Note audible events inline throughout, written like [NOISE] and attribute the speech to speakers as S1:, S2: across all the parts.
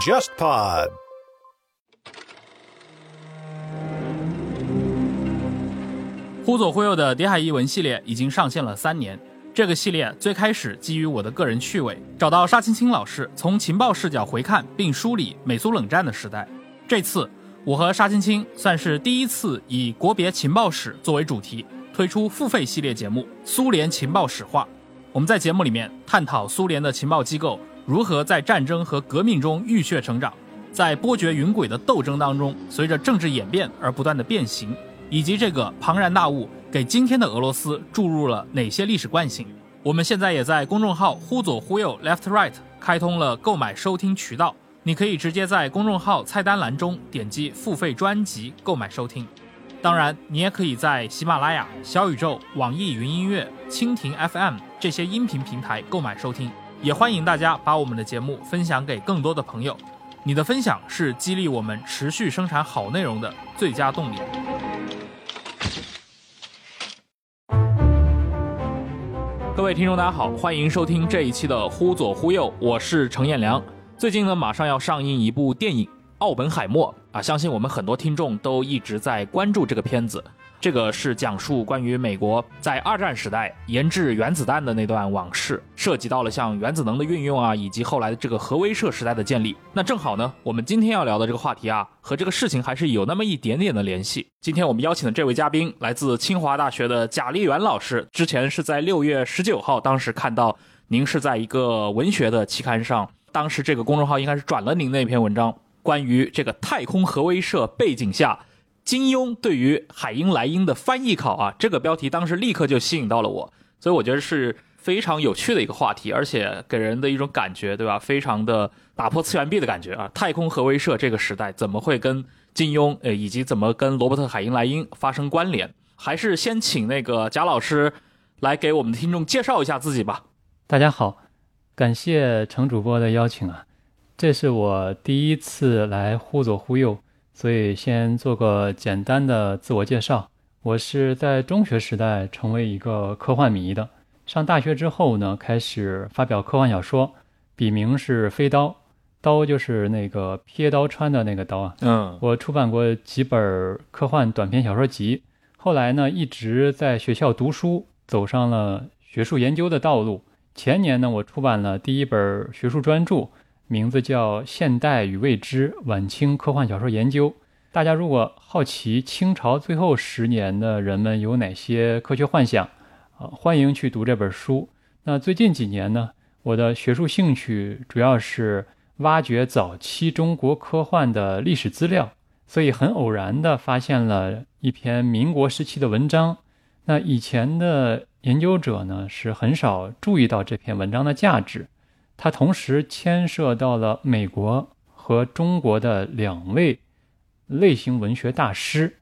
S1: JustPod。
S2: 忽左忽右的谍海译文系列已经上线了三年。这个系列最开始基于我的个人趣味，找到沙青青老师，从情报视角回看并梳理美苏冷战的时代。这次我和沙青青算是第一次以国别情报史作为主题，推出付费系列节目《苏联情报史话》。我们在节目里面探讨苏联的情报机构如何在战争和革命中浴血成长，在波谲云诡的斗争当中，随着政治演变而不断的变形，以及这个庞然大物给今天的俄罗斯注入了哪些历史惯性。我们现在也在公众号“忽左忽右 （Left Right）” 开通了购买收听渠道，你可以直接在公众号菜单栏中点击付费专辑购买收听。当然，你也可以在喜马拉雅、小宇宙、网易云音乐、蜻蜓 FM 这些音频平台购买收听。也欢迎大家把我们的节目分享给更多的朋友，你的分享是激励我们持续生产好内容的最佳动力。各位听众，大家好，欢迎收听这一期的《忽左忽右》，我是程彦良。最近呢，马上要上映一部电影《奥本海默》啊，相信我们很多听众都一直在关注这个片子。这个是讲述关于美国在二战时代研制原子弹的那段往事，涉及到了像原子能的运用啊，以及后来的这个核威慑时代的建立。那正好呢，我们今天要聊的这个话题啊，和这个事情还是有那么一点点的联系。今天我们邀请的这位嘉宾来自清华大学的贾立元老师，之前是在六月十九号，当时看到您是在一个文学的期刊上，当时这个公众号应该是转了您那篇文章，关于这个太空核威慑背景下。金庸对于海因莱因的翻译考啊，这个标题当时立刻就吸引到了我，所以我觉得是非常有趣的一个话题，而且给人的一种感觉，对吧？非常的打破次元壁的感觉啊！太空核威慑这个时代怎么会跟金庸呃，以及怎么跟罗伯特海因莱因发生关联？还是先请那个贾老师来给我们的听众介绍一下自己吧。
S3: 大家好，感谢程主播的邀请啊，这是我第一次来忽左忽右。所以先做个简单的自我介绍。我是在中学时代成为一个科幻迷的。上大学之后呢，开始发表科幻小说，笔名是飞刀，刀就是那个撇刀穿的那个刀啊。
S2: 嗯，
S3: 我出版过几本科幻短篇小说集。后来呢，一直在学校读书，走上了学术研究的道路。前年呢，我出版了第一本学术专著。名字叫《现代与未知：晚清科幻小说研究》。大家如果好奇清朝最后十年的人们有哪些科学幻想，啊，欢迎去读这本书。那最近几年呢，我的学术兴趣主要是挖掘早期中国科幻的历史资料，所以很偶然的发现了一篇民国时期的文章。那以前的研究者呢，是很少注意到这篇文章的价值。它同时牵涉到了美国和中国的两位类型文学大师，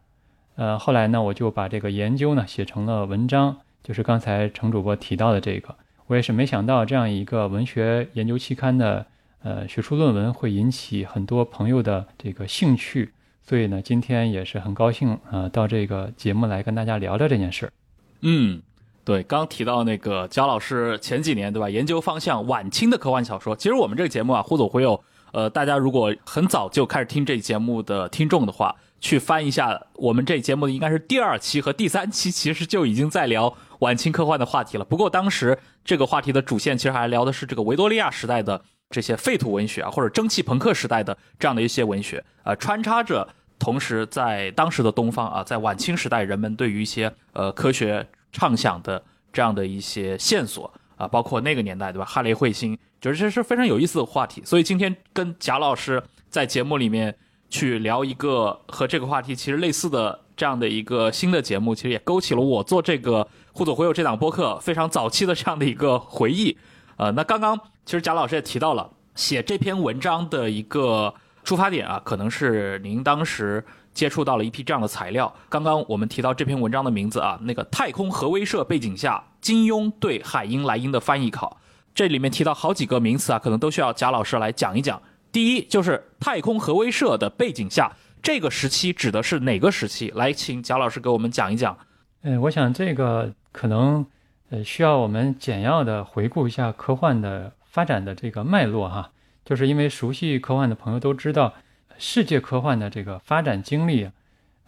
S3: 呃，后来呢，我就把这个研究呢写成了文章，就是刚才程主播提到的这个。我也是没想到这样一个文学研究期刊的呃学术论文会引起很多朋友的这个兴趣，所以呢，今天也是很高兴啊，到这个节目来跟大家聊聊这件事儿。
S2: 嗯。对，刚提到那个焦老师前几年对吧，研究方向晚清的科幻小说。其实我们这个节目啊，忽左忽右，呃，大家如果很早就开始听这节目的听众的话，去翻一下我们这节目的应该是第二期和第三期，其实就已经在聊晚清科幻的话题了。不过当时这个话题的主线其实还聊的是这个维多利亚时代的这些废土文学啊，或者蒸汽朋克时代的这样的一些文学，呃，穿插着同时在当时的东方啊，在晚清时代人们对于一些呃科学。畅想的这样的一些线索啊，包括那个年代对吧？哈雷彗星，觉得这是非常有意思的话题。所以今天跟贾老师在节目里面去聊一个和这个话题其实类似的这样的一个新的节目，其实也勾起了我做这个互左互右这档播客非常早期的这样的一个回忆。呃，那刚刚其实贾老师也提到了写这篇文章的一个出发点啊，可能是您当时。接触到了一批这样的材料。刚刚我们提到这篇文章的名字啊，那个太空核威慑背景下，金庸对海因莱因的翻译考，这里面提到好几个名词啊，可能都需要贾老师来讲一讲。第一就是太空核威慑的背景下，这个时期指的是哪个时期？来，请贾老师给我们讲一讲。
S3: 嗯，我想这个可能呃需要我们简要的回顾一下科幻的发展的这个脉络哈。就是因为熟悉科幻的朋友都知道，世界科幻的这个发展经历，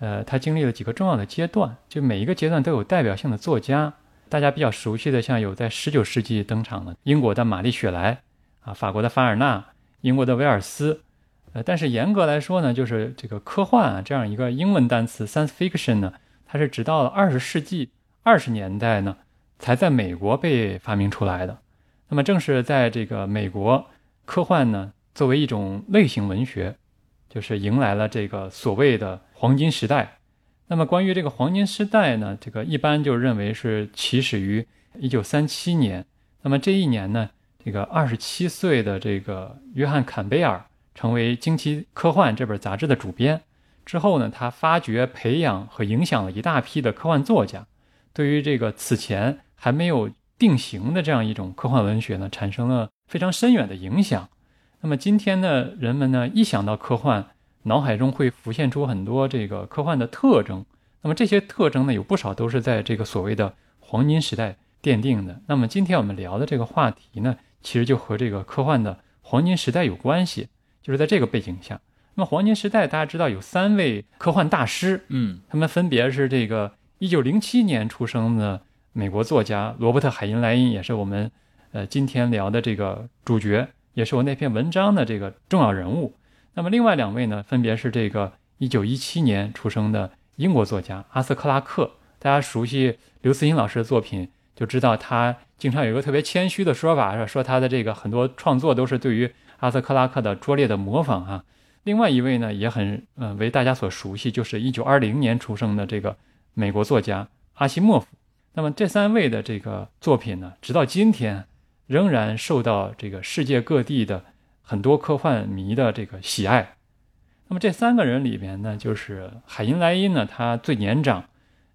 S3: 呃，它经历了几个重要的阶段，就每一个阶段都有代表性的作家。大家比较熟悉的，像有在19世纪登场的英国的玛丽雪莱啊，法国的凡尔纳，英国的威尔斯。呃，但是严格来说呢，就是这个科幻啊这样一个英文单词 science fiction 呢，它是直到了20世纪20年代呢，才在美国被发明出来的。那么正是在这个美国。科幻呢，作为一种类型文学，就是迎来了这个所谓的黄金时代。那么，关于这个黄金时代呢，这个一般就认为是起始于一九三七年。那么这一年呢，这个二十七岁的这个约翰坎贝尔成为《惊奇科幻》这本杂志的主编之后呢，他发掘、培养和影响了一大批的科幻作家，对于这个此前还没有定型的这样一种科幻文学呢，产生了。非常深远的影响。那么今天呢，人们呢一想到科幻，脑海中会浮现出很多这个科幻的特征。那么这些特征呢，有不少都是在这个所谓的黄金时代奠定的。那么今天我们聊的这个话题呢，其实就和这个科幻的黄金时代有关系。就是在这个背景下，那么黄金时代大家知道有三位科幻大师，
S2: 嗯，
S3: 他们分别是这个一九零七年出生的美国作家罗伯特海因莱因，也是我们。呃，今天聊的这个主角也是我那篇文章的这个重要人物。那么另外两位呢，分别是这个1917年出生的英国作家阿瑟·克拉克。大家熟悉刘慈欣老师的作品，就知道他经常有一个特别谦虚的说法，说他的这个很多创作都是对于阿瑟·克拉克的拙劣的模仿啊。另外一位呢，也很呃为大家所熟悉，就是1920年出生的这个美国作家阿西莫夫。那么这三位的这个作品呢，直到今天。仍然受到这个世界各地的很多科幻迷的这个喜爱。那么这三个人里边呢，就是海因莱因呢，他最年长，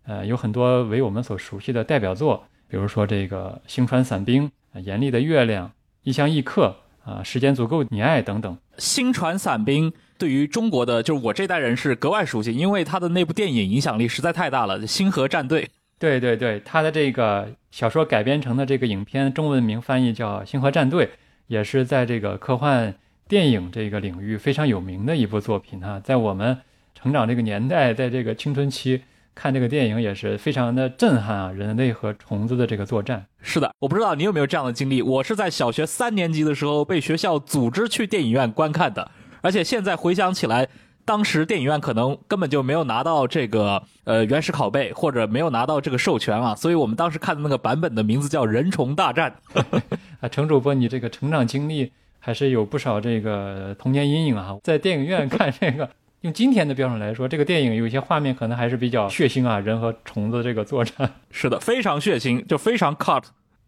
S3: 呃，有很多为我们所熟悉的代表作，比如说这个《星船伞兵》《严厉的月亮》《异乡异客》啊，《时间足够你爱》等等。
S2: 《星船伞兵》对于中国的就是我这代人是格外熟悉，因为他的那部电影影响力实在太大了，《星河战队》。
S3: 对对对，他的这个小说改编成的这个影片，中文名翻译叫《星河战队》，也是在这个科幻电影这个领域非常有名的一部作品哈。在我们成长这个年代，在这个青春期看这个电影也是非常的震撼啊！人类和虫子的这个作战。
S2: 是的，我不知道你有没有这样的经历，我是在小学三年级的时候被学校组织去电影院观看的，而且现在回想起来。当时电影院可能根本就没有拿到这个呃原始拷贝，或者没有拿到这个授权啊，所以我们当时看的那个版本的名字叫《人虫大战》。[LAUGHS]
S3: 啊，程主播，你这个成长经历还是有不少这个童年阴影啊！在电影院看这个，用今天的标准来说，这个电影有些画面可能还是比较血腥啊，人和虫子这个作战。[LAUGHS]
S2: 是的，非常血腥，就非常 cut。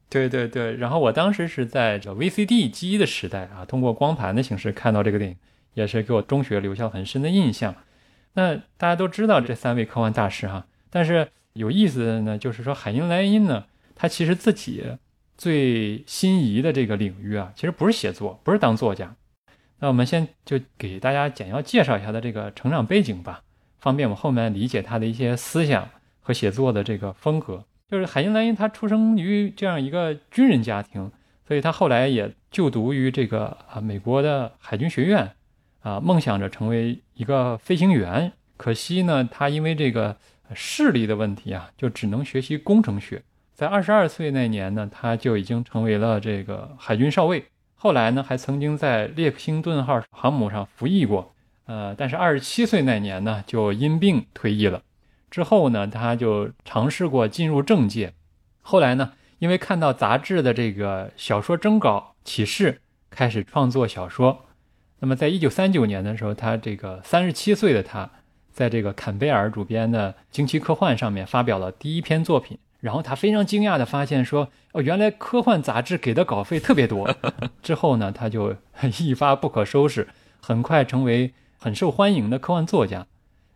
S3: 对对对，然后我当时是在这 VCD 机的时代啊，通过光盘的形式看到这个电影。也是给我中学留下很深的印象。那大家都知道这三位科幻大师哈，但是有意思的呢，就是说海因莱因呢，他其实自己最心仪的这个领域啊，其实不是写作，不是当作家。那我们先就给大家简要介绍一下他这个成长背景吧，方便我们后面理解他的一些思想和写作的这个风格。就是海因莱因他出生于这样一个军人家庭，所以他后来也就读于这个啊美国的海军学院。啊，梦想着成为一个飞行员，可惜呢，他因为这个视力的问题啊，就只能学习工程学。在二十二岁那年呢，他就已经成为了这个海军少尉。后来呢，还曾经在列克星顿号航母上服役过。呃，但是二十七岁那年呢，就因病退役了。之后呢，他就尝试过进入政界。后来呢，因为看到杂志的这个小说征稿启事，开始创作小说。那么，在一九三九年的时候，他这个三十七岁的他，在这个坎贝尔主编的《惊奇科幻》上面发表了第一篇作品。然后他非常惊讶地发现说：“哦，原来科幻杂志给的稿费特别多。[LAUGHS] ”之后呢，他就一发不可收拾，很快成为很受欢迎的科幻作家。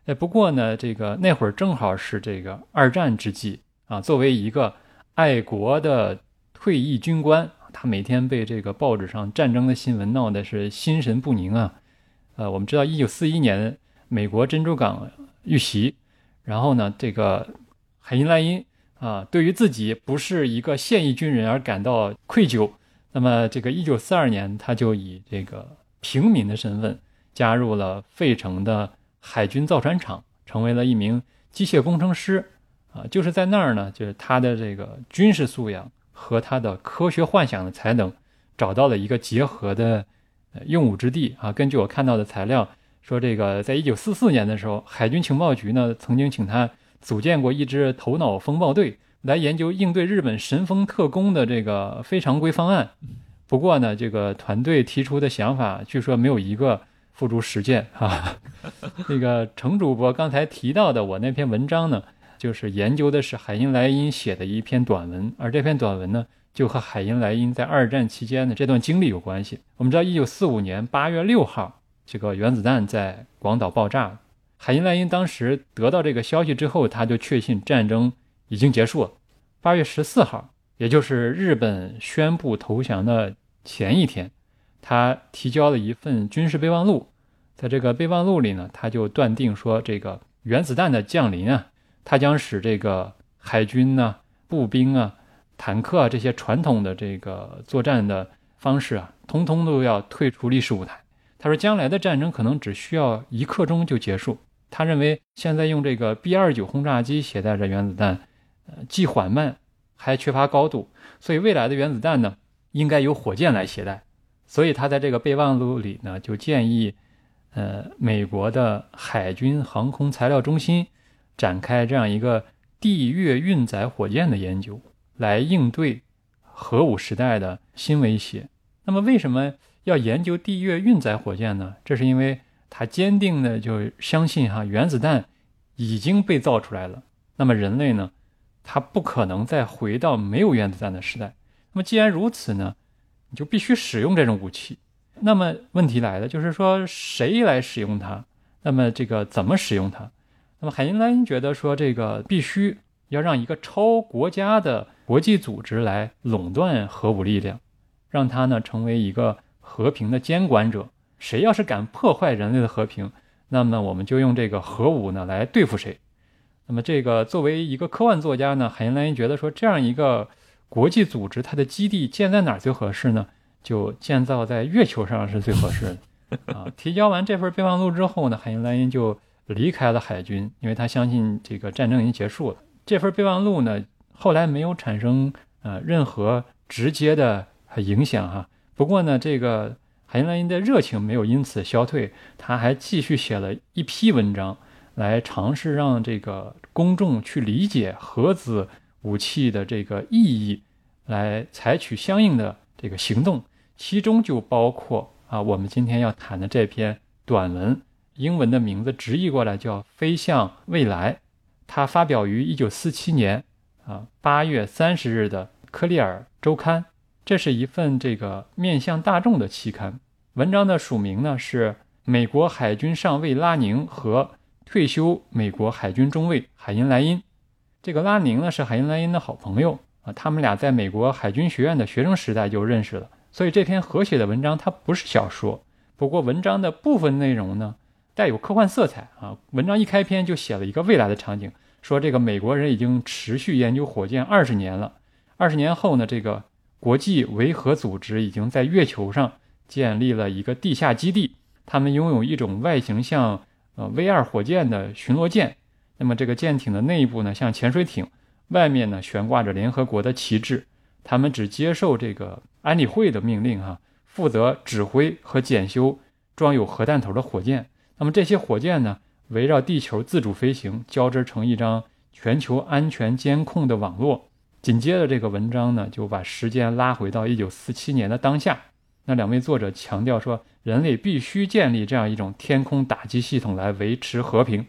S3: 哎，不过呢，这个那会儿正好是这个二战之际啊，作为一个爱国的退役军官。他每天被这个报纸上战争的新闻闹得是心神不宁啊！呃，我们知道，一九四一年美国珍珠港遇袭，然后呢，这个海因莱因啊，对于自己不是一个现役军人而感到愧疚，那么这个一九四二年，他就以这个平民的身份加入了费城的海军造船厂，成为了一名机械工程师。啊，就是在那儿呢，就是他的这个军事素养和他的科学幻想的才能找到了一个结合的用武之地啊。根据我看到的材料说，这个在一九四四年的时候，海军情报局呢曾经请他组建过一支头脑风暴队，来研究应对日本神风特工的这个非常规方案。不过呢，这个团队提出的想法据说没有一个付诸实践啊。那个程主播刚才提到的我那篇文章呢？就是研究的是海因莱因写的一篇短文，而这篇短文呢，就和海因莱因在二战期间的这段经历有关系。我们知道，一九四五年八月六号，这个原子弹在广岛爆炸了。海因莱因当时得到这个消息之后，他就确信战争已经结束了。八月十四号，也就是日本宣布投降的前一天，他提交了一份军事备忘录。在这个备忘录里呢，他就断定说，这个原子弹的降临啊。它将使这个海军呢、步兵啊、坦克啊这些传统的这个作战的方式啊，通通都要退出历史舞台。他说，将来的战争可能只需要一刻钟就结束。他认为，现在用这个 B 二九轰炸机携带着原子弹，呃，既缓慢还缺乏高度，所以未来的原子弹呢，应该由火箭来携带。所以他在这个备忘录里呢，就建议，呃，美国的海军航空材料中心。展开这样一个地月运载火箭的研究，来应对核武时代的新威胁。那么，为什么要研究地月运载火箭呢？这是因为他坚定的就相信哈，原子弹已经被造出来了。那么，人类呢，他不可能再回到没有原子弹的时代。那么，既然如此呢，你就必须使用这种武器。那么，问题来了，就是说谁来使用它？那么，这个怎么使用它？那么海因莱因觉得说，这个必须要让一个超国家的国际组织来垄断核武力量，让它呢成为一个和平的监管者。谁要是敢破坏人类的和平，那么我们就用这个核武呢来对付谁。那么这个作为一个科幻作家呢，海因莱因觉得说，这样一个国际组织，它的基地建在哪儿最合适呢？就建造在月球上是最合适的。啊，提交完这份备忘录之后呢，海因莱因就。离开了海军，因为他相信这个战争已经结束了。这份备忘录呢，后来没有产生呃任何直接的影响哈。不过呢，这个海因莱因的热情没有因此消退，他还继续写了一批文章，来尝试让这个公众去理解核子武器的这个意义，来采取相应的这个行动。其中就包括啊，我们今天要谈的这篇短文。英文的名字直译过来叫《飞向未来》，它发表于一九四七年啊八月三十日的《科利尔周刊》，这是一份这个面向大众的期刊。文章的署名呢是美国海军上尉拉宁和退休美国海军中尉海因莱因。这个拉宁呢是海因莱因的好朋友啊，他们俩在美国海军学院的学生时代就认识了，所以这篇合写的文章它不是小说，不过文章的部分内容呢。带有科幻色彩啊！文章一开篇就写了一个未来的场景，说这个美国人已经持续研究火箭二十年了。二十年后呢，这个国际维和组织已经在月球上建立了一个地下基地。他们拥有一种外形像呃 V 二火箭的巡逻舰。那么这个舰艇的内部呢像潜水艇，外面呢悬挂着联合国的旗帜。他们只接受这个安理会的命令哈，负责指挥和检修装有核弹头的火箭。那么这些火箭呢，围绕地球自主飞行，交织成一张全球安全监控的网络。紧接着这个文章呢，就把时间拉回到一九四七年的当下。那两位作者强调说，人类必须建立这样一种天空打击系统来维持和平，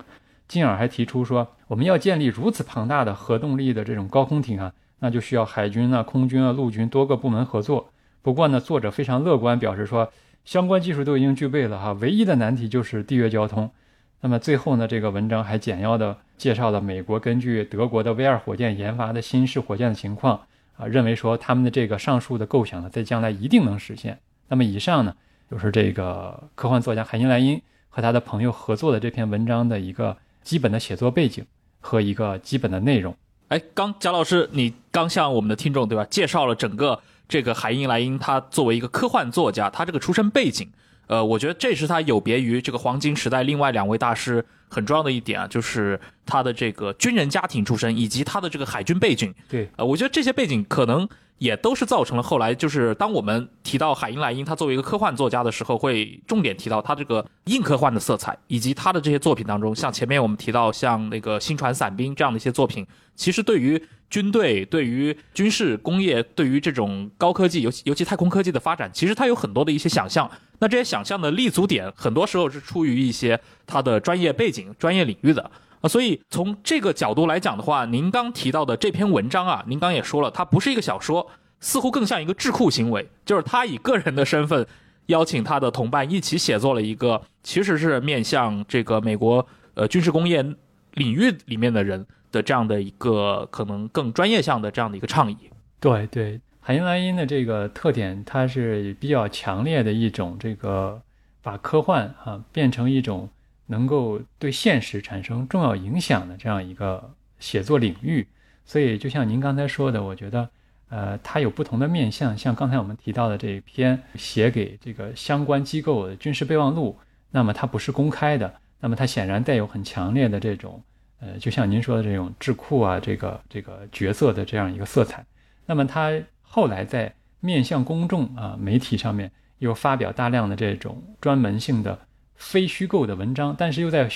S3: 进而还提出说，我们要建立如此庞大的核动力的这种高空艇啊，那就需要海军啊、空军啊、陆军多个部门合作。不过呢，作者非常乐观，表示说。相关技术都已经具备了哈，唯一的难题就是地月交通。那么最后呢，这个文章还简要的介绍了美国根据德国的 V 二火箭研发的新式火箭的情况啊，认为说他们的这个上述的构想呢，在将来一定能实现。那么以上呢，就是这个科幻作家海因莱因和他的朋友合作的这篇文章的一个基本的写作背景和一个基本的内容。
S2: 哎，刚贾老师，你刚向我们的听众对吧，介绍了整个。这个海因莱因他作为一个科幻作家，他这个出身背景，呃，我觉得这是他有别于这个黄金时代另外两位大师很重要的一点啊，就是他的这个军人家庭出身以及他的这个海军背景。
S3: 对，
S2: 呃，我觉得这些背景可能也都是造成了后来就是当我们提到海因莱因他作为一个科幻作家的时候，会重点提到他这个硬科幻的色彩，以及他的这些作品当中，像前面我们提到像那个星船伞兵这样的一些作品，其实对于军队、对于军事工业、对于这种高科技，尤其尤其太空科技的发展，其实它有很多的一些想象。那这些想象的立足点，很多时候是出于一些他的专业背景、专业领域的。啊，所以从这个角度来讲的话，您刚提到的这篇文章啊，您刚也说了，它不是一个小说，似乎更像一个智库行为，就是他以个人的身份邀请他的同伴一起写作了一个，其实是面向这个美国呃军事工业领域里面的人的这样的一个可能更专业向的这样的一个倡议。
S3: 对对，海因莱因的这个特点，它是比较强烈的一种这个把科幻啊变成一种。能够对现实产生重要影响的这样一个写作领域，所以就像您刚才说的，我觉得，呃，它有不同的面向。像刚才我们提到的这一篇写给这个相关机构的军事备忘录，那么它不是公开的，那么它显然带有很强烈的这种，呃，就像您说的这种智库啊，这个这个角色的这样一个色彩。那么他后来在面向公众啊媒体上面又发表大量的这种专门性的。非虚构的文章，但是又在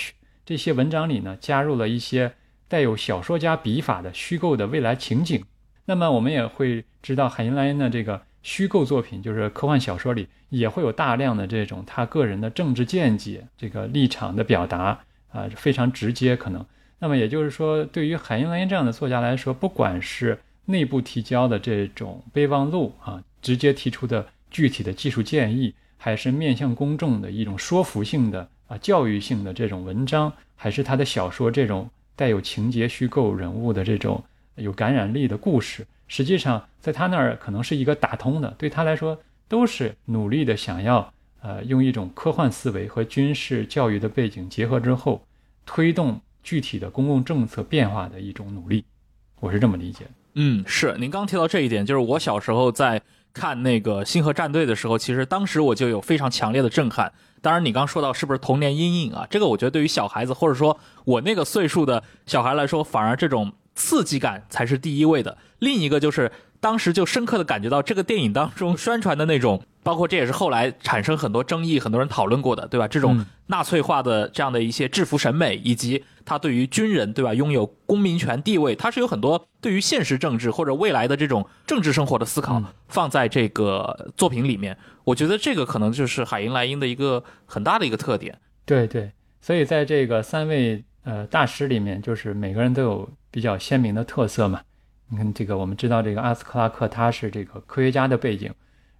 S3: 这些文章里呢，加入了一些带有小说家笔法的虚构的未来情景。那么我们也会知道，海因莱因的这个虚构作品，就是科幻小说里也会有大量的这种他个人的政治见解、这个立场的表达啊，非常直接。可能，那么也就是说，对于海因莱因这样的作家来说，不管是内部提交的这种备忘录啊，直接提出的具体的技术建议。还是面向公众的一种说服性的啊教育性的这种文章，还是他的小说这种带有情节虚构人物的这种有感染力的故事，实际上在他那儿可能是一个打通的，对他来说都是努力的想要呃用一种科幻思维和军事教育的背景结合之后，推动具体的公共政策变化的一种努力，我是这么理解。
S2: 嗯，是您刚提到这一点，就是我小时候在。看那个《星河战队》的时候，其实当时我就有非常强烈的震撼。当然，你刚说到是不是童年阴影啊？这个我觉得对于小孩子，或者说我那个岁数的小孩来说，反而这种刺激感才是第一位的。另一个就是当时就深刻的感觉到这个电影当中 [LAUGHS] 宣传的那种。包括这也是后来产生很多争议，很多人讨论过的，对吧？这种纳粹化的这样的一些制服审美，以及他对于军人，对吧，拥有公民权地位，他是有很多对于现实政治或者未来的这种政治生活的思考放在这个作品里面。我觉得这个可能就是海因莱因的一个很大的一个特点。
S3: 对对，所以在这个三位呃大师里面，就是每个人都有比较鲜明的特色嘛。你看这个，我们知道这个阿斯克拉克他是这个科学家的背景。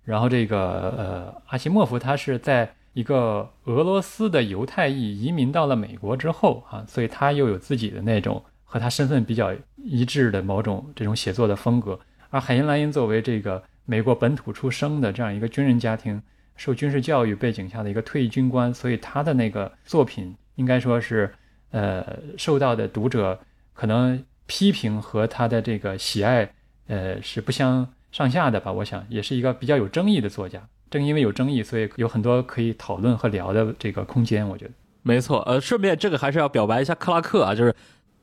S3: 然后这个呃，阿西莫夫他是在一个俄罗斯的犹太裔移民到了美国之后啊，所以他又有自己的那种和他身份比较一致的某种这种写作的风格。而海因莱因作为这个美国本土出生的这样一个军人家庭，受军事教育背景下的一个退役军官，所以他的那个作品应该说是呃受到的读者可能批评和他的这个喜爱呃是不相。上下的吧，我想也是一个比较有争议的作家。正因为有争议，所以有很多可以讨论和聊的这个空间。我觉得
S2: 没错。呃，顺便这个还是要表白一下克拉克啊，就是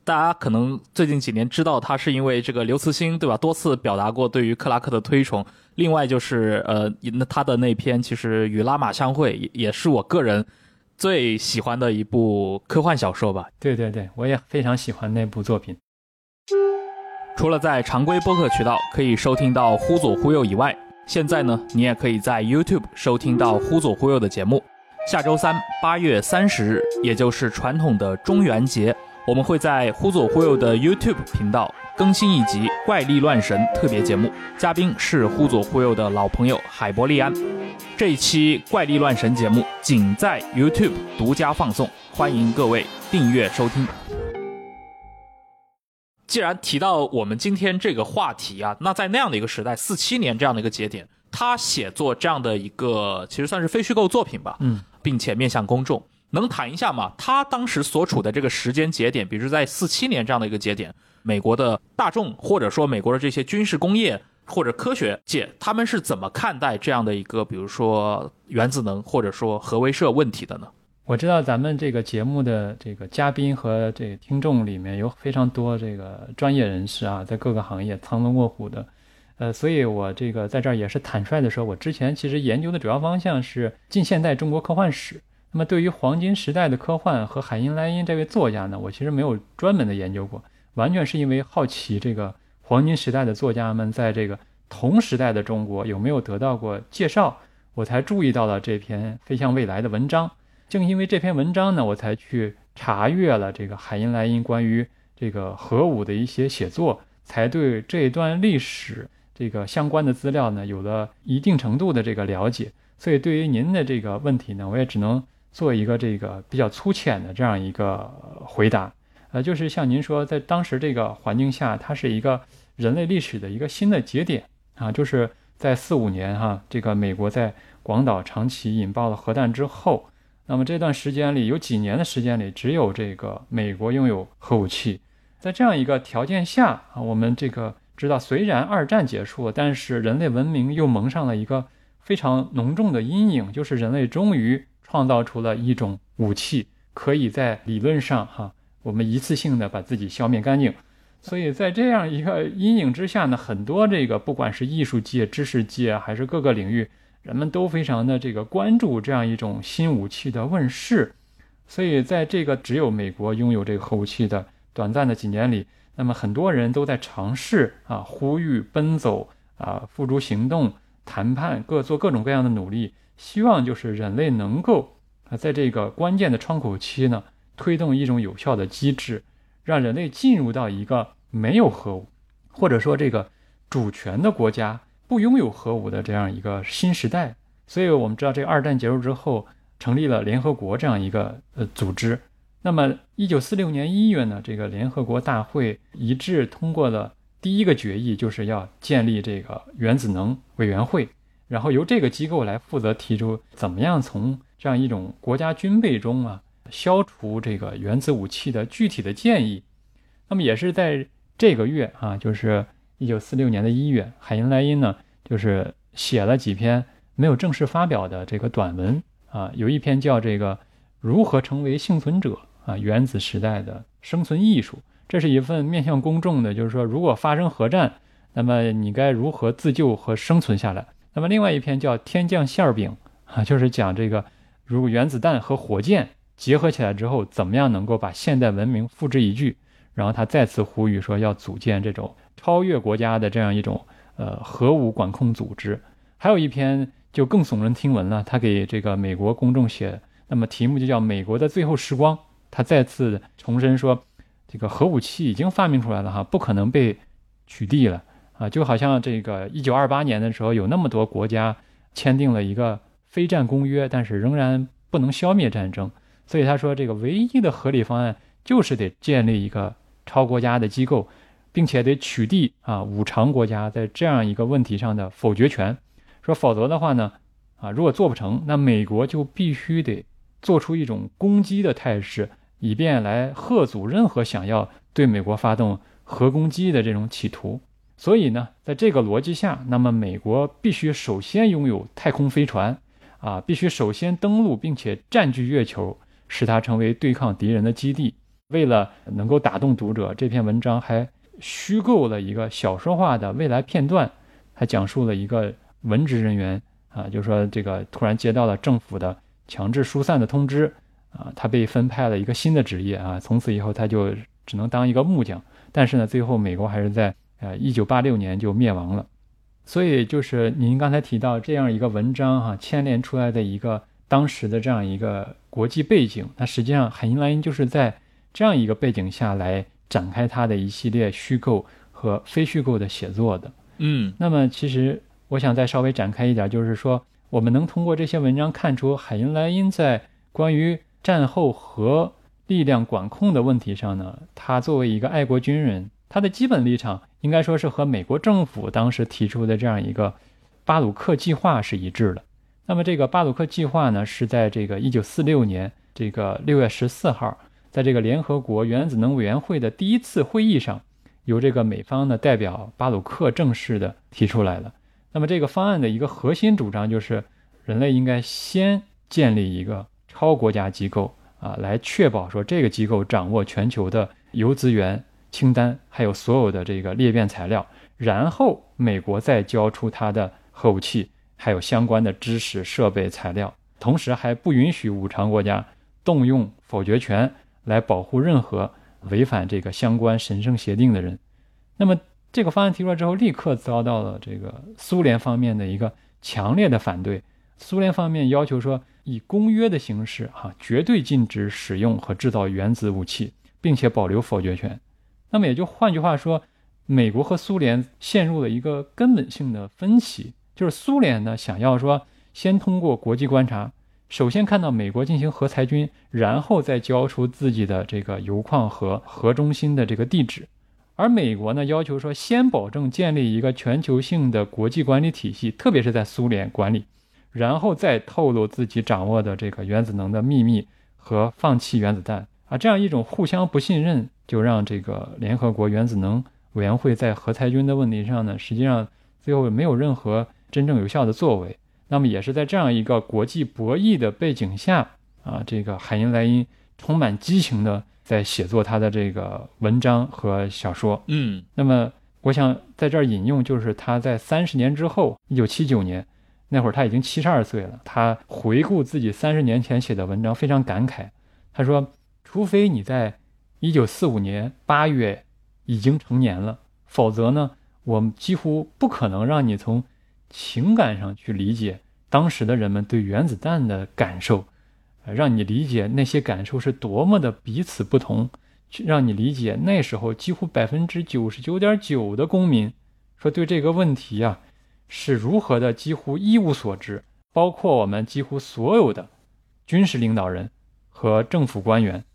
S2: 大家可能最近几年知道他是因为这个刘慈欣对吧，多次表达过对于克拉克的推崇。另外就是呃，那他的那篇其实与拉玛相会也是我个人最喜欢的一部科幻小说吧。
S3: 对对对，我也非常喜欢那部作品。
S2: 除了在常规播客渠道可以收听到《忽左忽右》以外，现在呢，你也可以在 YouTube 收听到《忽左忽右》的节目。下周三，八月三十日，也就是传统的中元节，我们会在《忽左忽右》的 YouTube 频道更新一集《怪力乱神》特别节目，嘉宾是《忽左忽右》的老朋友海伯利安。这一期《怪力乱神》节目仅在 YouTube 独家放送，欢迎各位订阅收听。既然提到我们今天这个话题啊，那在那样的一个时代，四七年这样的一个节点，他写作这样的一个其实算是非虚构作品吧，
S3: 嗯，
S2: 并且面向公众，能谈一下吗？他当时所处的这个时间节点，比如在四七年这样的一个节点，美国的大众或者说美国的这些军事工业或者科学界，他们是怎么看待这样的一个，比如说原子能或者说核威慑问题的呢？
S3: 我知道咱们这个节目的这个嘉宾和这个听众里面有非常多这个专业人士啊，在各个行业藏龙卧虎的，呃，所以我这个在这儿也是坦率的说，我之前其实研究的主要方向是近现代中国科幻史。那么对于黄金时代的科幻和海因莱因这位作家呢，我其实没有专门的研究过，完全是因为好奇这个黄金时代的作家们在这个同时代的中国有没有得到过介绍，我才注意到了这篇飞向未来的文章。正因为这篇文章呢，我才去查阅了这个海因莱因关于这个核武的一些写作，才对这段历史这个相关的资料呢有了一定程度的这个了解。所以对于您的这个问题呢，我也只能做一个这个比较粗浅的这样一个回答。呃，就是像您说，在当时这个环境下，它是一个人类历史的一个新的节点啊，就是在四五年哈，这个美国在广岛、长崎引爆了核弹之后。那么这段时间里，有几年的时间里，只有这个美国拥有核武器。在这样一个条件下啊，我们这个知道，虽然二战结束了，但是人类文明又蒙上了一个非常浓重的阴影，就是人类终于创造出了一种武器，可以在理论上哈，我们一次性的把自己消灭干净。所以在这样一个阴影之下呢，很多这个不管是艺术界、知识界，还是各个领域。人们都非常的这个关注这样一种新武器的问世，所以在这个只有美国拥有这个核武器的短暂的几年里，那么很多人都在尝试啊，呼吁、奔走啊，付诸行动、谈判，各做各种各样的努力，希望就是人类能够啊，在这个关键的窗口期呢，推动一种有效的机制，让人类进入到一个没有核武，或者说这个主权的国家。不拥有核武的这样一个新时代，所以我们知道，这个二战结束之后，成立了联合国这样一个呃组织。那么，一九四六年一月呢，这个联合国大会一致通过了第一个决议，就是要建立这个原子能委员会，然后由这个机构来负责提出怎么样从这样一种国家军备中啊消除这个原子武器的具体的建议。那么，也是在这个月啊，就是。一九四六年的一月，海因莱因呢，就是写了几篇没有正式发表的这个短文啊，有一篇叫这个如何成为幸存者啊，原子时代的生存艺术，这是一份面向公众的，就是说如果发生核战，那么你该如何自救和生存下来。那么另外一篇叫天降馅饼啊，就是讲这个如果原子弹和火箭结合起来之后，怎么样能够把现代文明付之一炬。然后他再次呼吁说要组建这种。超越国家的这样一种呃核武管控组织，还有一篇就更耸人听闻了。他给这个美国公众写，那么题目就叫《美国的最后时光》。他再次重申说，这个核武器已经发明出来了哈，不可能被取缔了啊！就好像这个一九二八年的时候，有那么多国家签订了一个非战公约，但是仍然不能消灭战争。所以他说，这个唯一的合理方案就是得建立一个超国家的机构。并且得取缔啊五常国家在这样一个问题上的否决权，说否则的话呢，啊如果做不成，那美国就必须得做出一种攻击的态势，以便来贺阻任何想要对美国发动核攻击的这种企图。所以呢，在这个逻辑下，那么美国必须首先拥有太空飞船，啊必须首先登陆并且占据月球，使它成为对抗敌人的基地。为了能够打动读者，这篇文章还。虚构了一个小说化的未来片段，还讲述了一个文职人员啊，就是说这个突然接到了政府的强制疏散的通知啊，他被分派了一个新的职业啊，从此以后他就只能当一个木匠。但是呢，最后美国还是在呃一九八六年就灭亡了。所以就是您刚才提到这样一个文章哈，牵连出来的一个当时的这样一个国际背景，那实际上海因莱因就是在这样一个背景下来。展开他的一系列虚构和非虚构的写作的，
S2: 嗯，
S3: 那么其实我想再稍微展开一点，就是说我们能通过这些文章看出，海因莱因在关于战后核力量管控的问题上呢，他作为一个爱国军人，他的基本立场应该说是和美国政府当时提出的这样一个巴鲁克计划是一致的。那么这个巴鲁克计划呢，是在这个一九四六年这个六月十四号。在这个联合国原子能委员会的第一次会议上，由这个美方的代表巴鲁克正式的提出来了。那么这个方案的一个核心主张就是，人类应该先建立一个超国家机构啊，来确保说这个机构掌握全球的铀资源清单，还有所有的这个裂变材料，然后美国再交出它的核武器，还有相关的知识、设备、材料，同时还不允许五常国家动用否决权来保护任何。违反这个相关神圣协定的人，那么这个方案提出来之后，立刻遭到了这个苏联方面的一个强烈的反对。苏联方面要求说，以公约的形式，哈，绝对禁止使用和制造原子武器，并且保留否决权。那么也就换句话说，美国和苏联陷入了一个根本性的分歧，就是苏联呢想要说，先通过国际观察。首先看到美国进行核裁军，然后再交出自己的这个铀矿和核中心的这个地址，而美国呢要求说先保证建立一个全球性的国际管理体系，特别是在苏联管理，然后再透露自己掌握的这个原子能的秘密和放弃原子弹啊，这样一种互相不信任，就让这个联合国原子能委员会在核裁军的问题上呢，实际上最后没有任何真正有效的作为。那么也是在这样一个国际博弈的背景下啊，这个海因莱因充满激情的在写作他的这个文章和小说。
S2: 嗯，
S3: 那么我想在这儿引用，就是他在三十年之后，一九七九年那会儿他已经七十二岁了，他回顾自己三十年前写的文章，非常感慨。他说：“除非你在一九四五年八月已经成年了，否则呢，我们几乎不可能让你从。”情感上去理解当时的人们对原子弹的感受，让你理解那些感受是多么的彼此不同，让你理解那时候几乎百分之九十九点九的公民说对这个问题呀是如何的几乎一无所知，包括我们几乎所有的军事领导人和政府官员。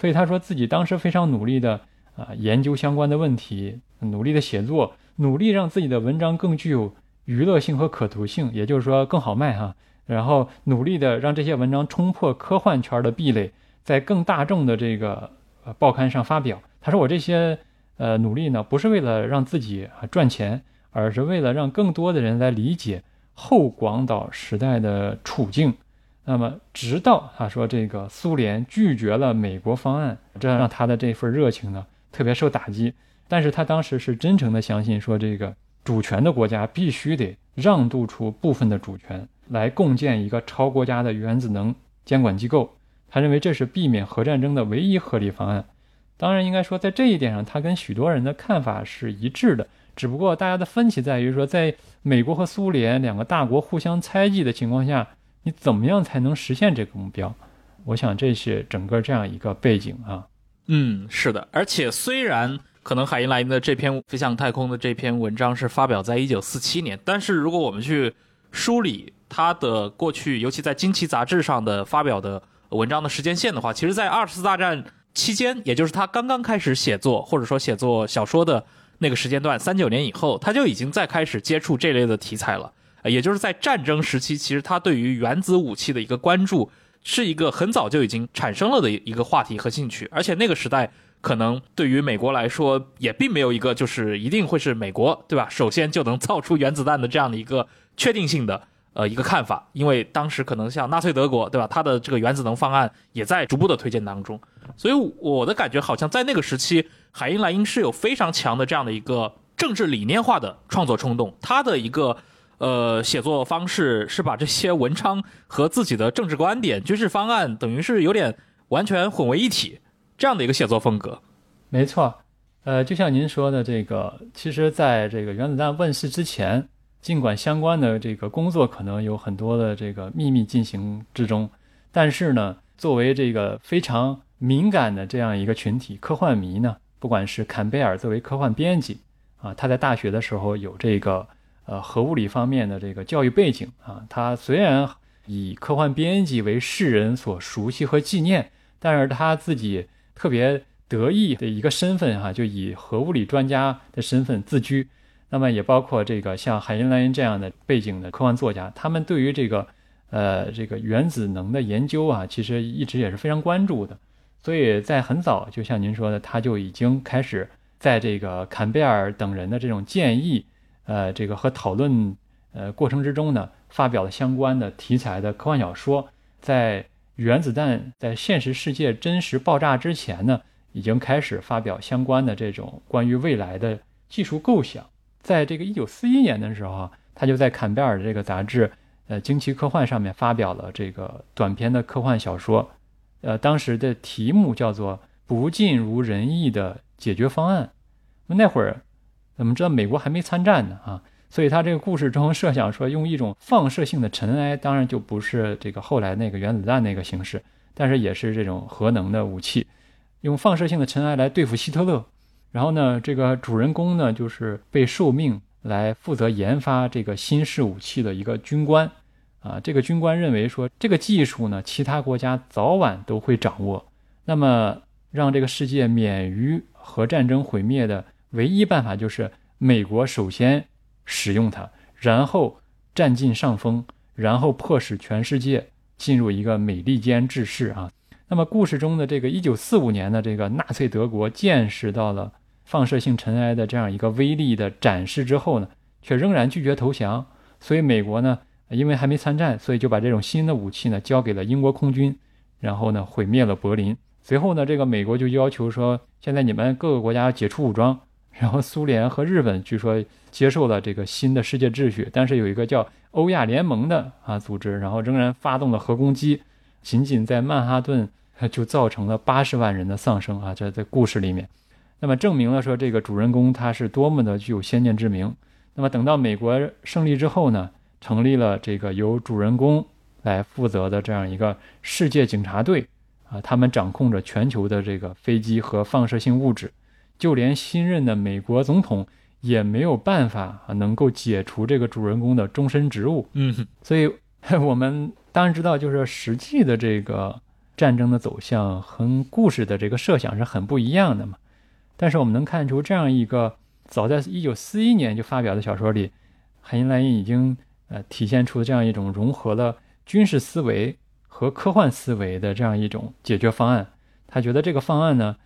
S3: 所以他说自己当时非常努力的啊研究相关的问题，努力的写作，努力让自己的文章更具有。娱乐性和可读性，也就是说更好卖哈。然后努力的让这些文章冲破科幻圈的壁垒，在更大众的这个呃报刊上发表。他说：“我这些呃努力呢，不是为了让自己啊赚钱，而是为了让更多的人来理解后广岛时代的处境。”那么，直到他说这个苏联拒绝了美国方案，这让他的这份热情呢特别受打击。但是他当时是真诚的相信说这个。主权的国家必须得让渡出部分的主权，来共建一个超国家的原子能监管机构。他认为这是避免核战争的唯一合理方案。当然，应该说在这一点上，他跟许多人的看法是一致的。只不过大家的分歧在于说，在美国和苏联两个大国互相猜忌的情况下，你怎么样才能实现这个目标？我想这是整个这样一个背景啊。
S2: 嗯，是的。而且虽然。可能海因莱因的这篇飞向太空的这篇文章是发表在一九四七年，但是如果我们去梳理他的过去，尤其在《惊奇》杂志上的发表的文章的时间线的话，其实，在二次大战期间，也就是他刚刚开始写作或者说写作小说的那个时间段，三九年以后，他就已经在开始接触这类的题材了。也就是在战争时期，其实他对于原子武器的一个关注，是一个很早就已经产生了的一个话题和兴趣，而且那个时代。可能对于美国来说，也并没有一个就是一定会是美国，对吧？首先就能造出原子弹的这样的一个确定性的呃一个看法，因为当时可能像纳粹德国，对吧？它的这个原子能方案也在逐步的推荐当中，所以我的感觉好像在那个时期，海因莱因是有非常强的这样的一个政治理念化的创作冲动，他的一个呃写作方式是把这些文章和自己的政治观点、军事方案等于是有点完全混为一体。这样的一个写作风格，
S3: 没错，呃，就像您说的这个，其实在这个原子弹问世之前，尽管相关的这个工作可能有很多的这个秘密进行之中，但是呢，作为这个非常敏感的这样一个群体，科幻迷呢，不管是坎贝尔作为科幻编辑啊，他在大学的时候有这个呃核物理方面的这个教育背景啊，他虽然以科幻编辑为世人所熟悉和纪念，但是他自己。特别得意的一个身份哈，就以核物理专家的身份自居。那么也包括这个像海因莱因这样的背景的科幻作家，他们对于这个呃这个原子能的研究啊，其实一直也是非常关注的。所以在很早，就像您说的，他就已经开始在这个坎贝尔等人的这种建议，呃，这个和讨论呃过程之中呢，发表了相关的题材的科幻小说，在原子弹在现实世界真实爆炸之前呢，已经开始发表相关的这种关于未来的技术构想。在这个一九四一年的时候啊，他就在坎贝尔的这个杂志，呃，惊奇科幻上面发表了这个短篇的科幻小说，呃，当时的题目叫做《不尽如人意的解决方案》。那会儿，我们知道美国还没参战呢啊，所以他这个故事中设想说，用一种放射性的尘埃，当然就不是这个后来那个原子弹那个形式，但是也是这种核能的武器，用放射性的尘埃来对付希特勒。然后呢，这个主人公呢，就是被受命来负责研发这个新式武器的一个军官，啊，这个军官认为说，这个技术呢，其他国家早晚都会掌握，那么让这个世界免于核战争毁灭的唯一办法就是美国首先使用它，然后占尽上风，然后迫使全世界进入一个美利坚制式啊。那么故事中的这个一九四五年的这个纳粹德国见识到了。放射性尘埃的这样一个威力的展示之后呢，却仍然拒绝投降。所以美国呢，因为还没参战，所以就把这种新的武器呢交给了英国空军，然后呢毁灭了柏林。随后呢，这个美国就要求说，现在你们各个国家解除武装。然后苏联和日本据说接受了这个新的世界秩序，但是有一个叫欧亚联盟的啊组织，然后仍然发动了核攻击，仅仅在曼哈顿就造成了八十万人的丧生啊！这在故事里面。那么证明了说这个主人公他是多么的具有先见之明。那么等到美国胜利之后呢，成立了这个由主人公来负责的这样一个世界警察队啊，他们掌控着全球的这个飞机和放射性物质，就连新任的美国总统也没有办法啊能够解除这个主人公的终身职务。
S2: 嗯，
S3: 所以我们当然知道，就是实际的这个战争的走向和故事的这个设想是很不一样的嘛。但是我们能看出，这样一个早在一九四一年就发表的小说里，海因莱因已经呃体现出这样一种融合了军事思维和科幻思维的这样一种解决方案。他觉得这个方案呢，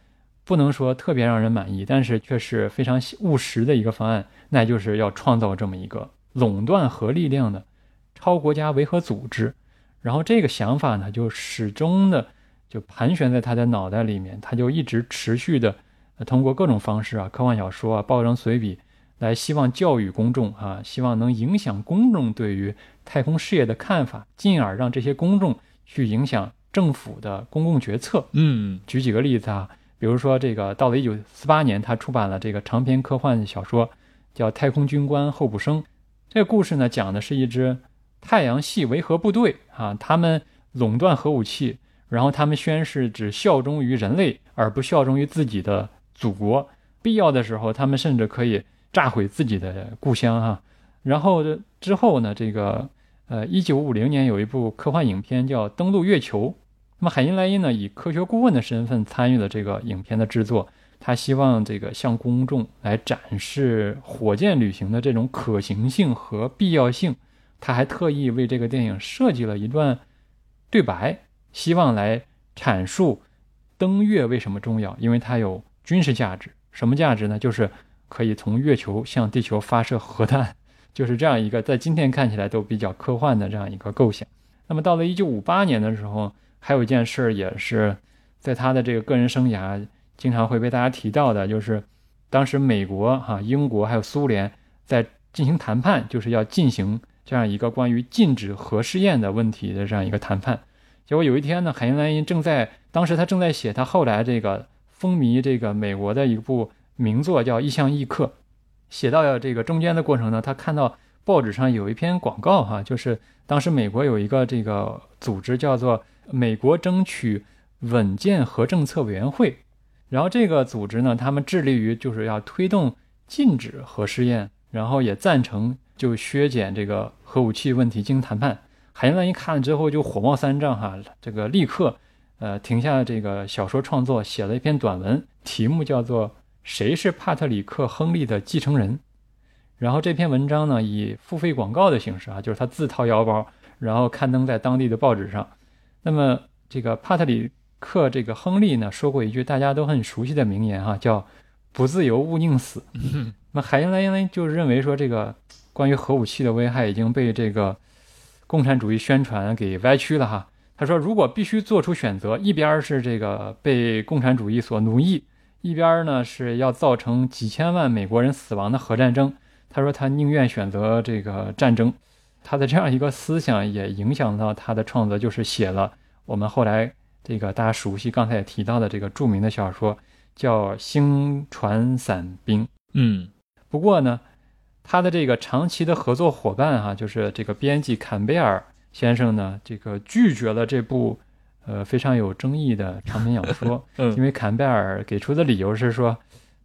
S3: 不能说特别让人满意，但是却是非常务实的一个方案，那就是要创造这么一个垄断核力量的超国家维和组织。然后这个想法呢，就始终的就盘旋在他的脑袋里面，他就一直持续的。通过各种方式啊，科幻小说啊，报章随笔，来希望教育公众啊，希望能影响公众对于太空事业的看法，进而让这些公众去影响政府的公共决策。
S2: 嗯，
S3: 举几个例子啊，比如说这个到了一九四八年，他出版了这个长篇科幻小说，叫《太空军官候补生》。这个故事呢，讲的是一支太阳系维和部队啊，他们垄断核武器，然后他们宣誓只效忠于人类，而不效忠于自己的。祖国必要的时候，他们甚至可以炸毁自己的故乡哈。然后之后呢，这个呃，一九五零年有一部科幻影片叫《登陆月球》。那么海因莱因呢，以科学顾问的身份参与了这个影片的制作。他希望这个向公众来展示火箭旅行的这种可行性和必要性。他还特意为这个电影设计了一段对白，希望来阐述登月为什么重要，因为它有。军事价值什么价值呢？就是可以从月球向地球发射核弹，[LAUGHS] 就是这样一个在今天看起来都比较科幻的这样一个构想。那么到了一九五八年的时候，还有一件事也是在他的这个个人生涯经常会被大家提到的，就是当时美国、哈英国还有苏联在进行谈判，就是要进行这样一个关于禁止核试验的问题的这样一个谈判。结果有一天呢，海因莱因正在当时他正在写他后来这个。风靡这个美国的一部名作叫《异象异客》，写到这个中间的过程呢，他看到报纸上有一篇广告，哈，就是当时美国有一个这个组织叫做美国争取稳健核政策委员会，然后这个组织呢，他们致力于就是要推动禁止核试验，然后也赞成就削减这个核武器问题进行谈判。海因莱因看了之后就火冒三丈，哈，这个立刻。呃，停下这个小说创作，写了一篇短文，题目叫做《谁是帕特里克·亨利的继承人》。然后这篇文章呢，以付费广告的形式啊，就是他自掏腰包，然后刊登在当地的报纸上。那么这个帕特里克这个亨利呢，说过一句大家都很熟悉的名言哈，叫不自由勿宁死。那海因莱因就认为说，这个关于核武器的危害已经被这个共产主义宣传给歪曲了哈。他说，如果必须做出选择，一边是这个被共产主义所奴役，一边呢是要造成几千万美国人死亡的核战争，他说他宁愿选择这个战争。他的这样一个思想也影响到他的创作，就是写了我们后来这个大家熟悉刚才也提到的这个著名的小说，叫《星船散兵》。
S2: 嗯，
S3: 不过呢，他的这个长期的合作伙伴哈，就是这个编辑坎贝尔先生呢，这个拒绝了这部呃非常有争议的长篇小说，[LAUGHS] 因为坎贝尔给出的理由是说，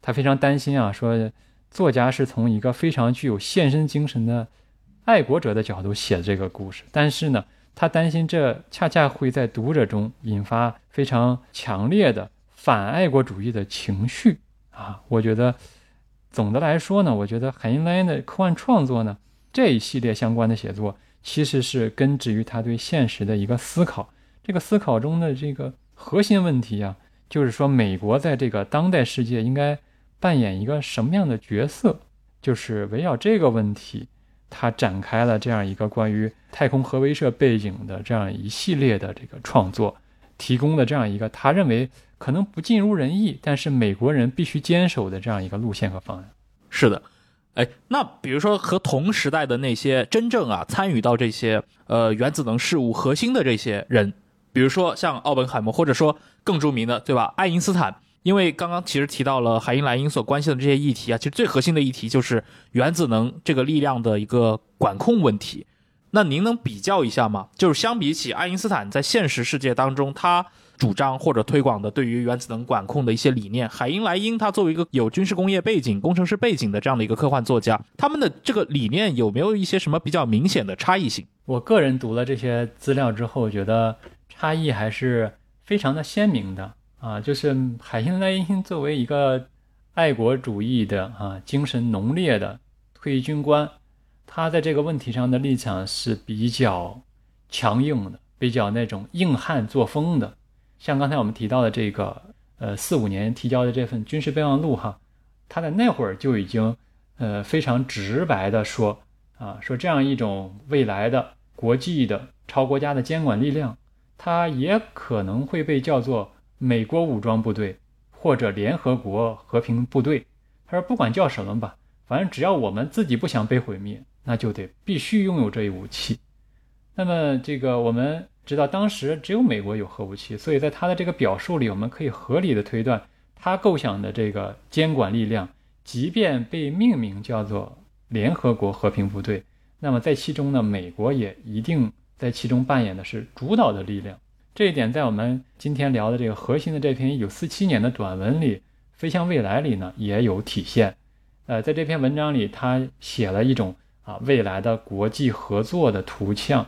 S3: 他非常担心啊，说作家是从一个非常具有献身精神的。爱国者的角度写这个故事，但是呢，他担心这恰恰会在读者中引发非常强烈的反爱国主义的情绪啊。我觉得总的来说呢，我觉得海因莱因的科幻创作呢，这一系列相关的写作其实是根植于他对现实的一个思考。这个思考中的这个核心问题啊，就是说美国在这个当代世界应该扮演一个什么样的角色，就是围绕这个问题。他展开了这样一个关于太空核威慑背景的这样一系列的这个创作，提供的这样一个他认为可能不尽如人意，但是美国人必须坚守的这样一个路线和方案。
S2: 是的，哎，那比如说和同时代的那些真正啊参与到这些呃原子能事务核心的这些人，比如说像奥本海默，或者说更著名的对吧，爱因斯坦。因为刚刚其实提到了海因莱因所关心的这些议题啊，其实最核心的议题就是原子能这个力量的一个管控问题。那您能比较一下吗？就是相比起爱因斯坦在现实世界当中他主张或者推广的对于原子能管控的一些理念，海因莱因他作为一个有军事工业背景、工程师背景的这样的一个科幻作家，他们的这个理念有没有一些什么比较明显的差异性？
S3: 我个人读了这些资料之后，觉得差异还是非常的鲜明的。啊，就是海因莱因作为一个爱国主义的啊精神浓烈的退役军官，他在这个问题上的立场是比较强硬的，比较那种硬汉作风的。像刚才我们提到的这个，呃，四五年提交的这份军事备忘录哈，他在那会儿就已经呃非常直白的说啊，说这样一种未来的国际的超国家的监管力量，它也可能会被叫做。美国武装部队或者联合国和平部队，他说不管叫什么吧，反正只要我们自己不想被毁灭，那就得必须拥有这一武器。那么这个我们知道，当时只有美国有核武器，所以在他的这个表述里，我们可以合理的推断，他构想的这个监管力量，即便被命名叫做联合国和平部队，那么在其中呢，美国也一定在其中扮演的是主导的力量。这一点在我们今天聊的这个核心的这篇1947年的短文里，《飞向未来》里呢也有体现。呃，在这篇文章里，他写了一种啊未来的国际合作的图像。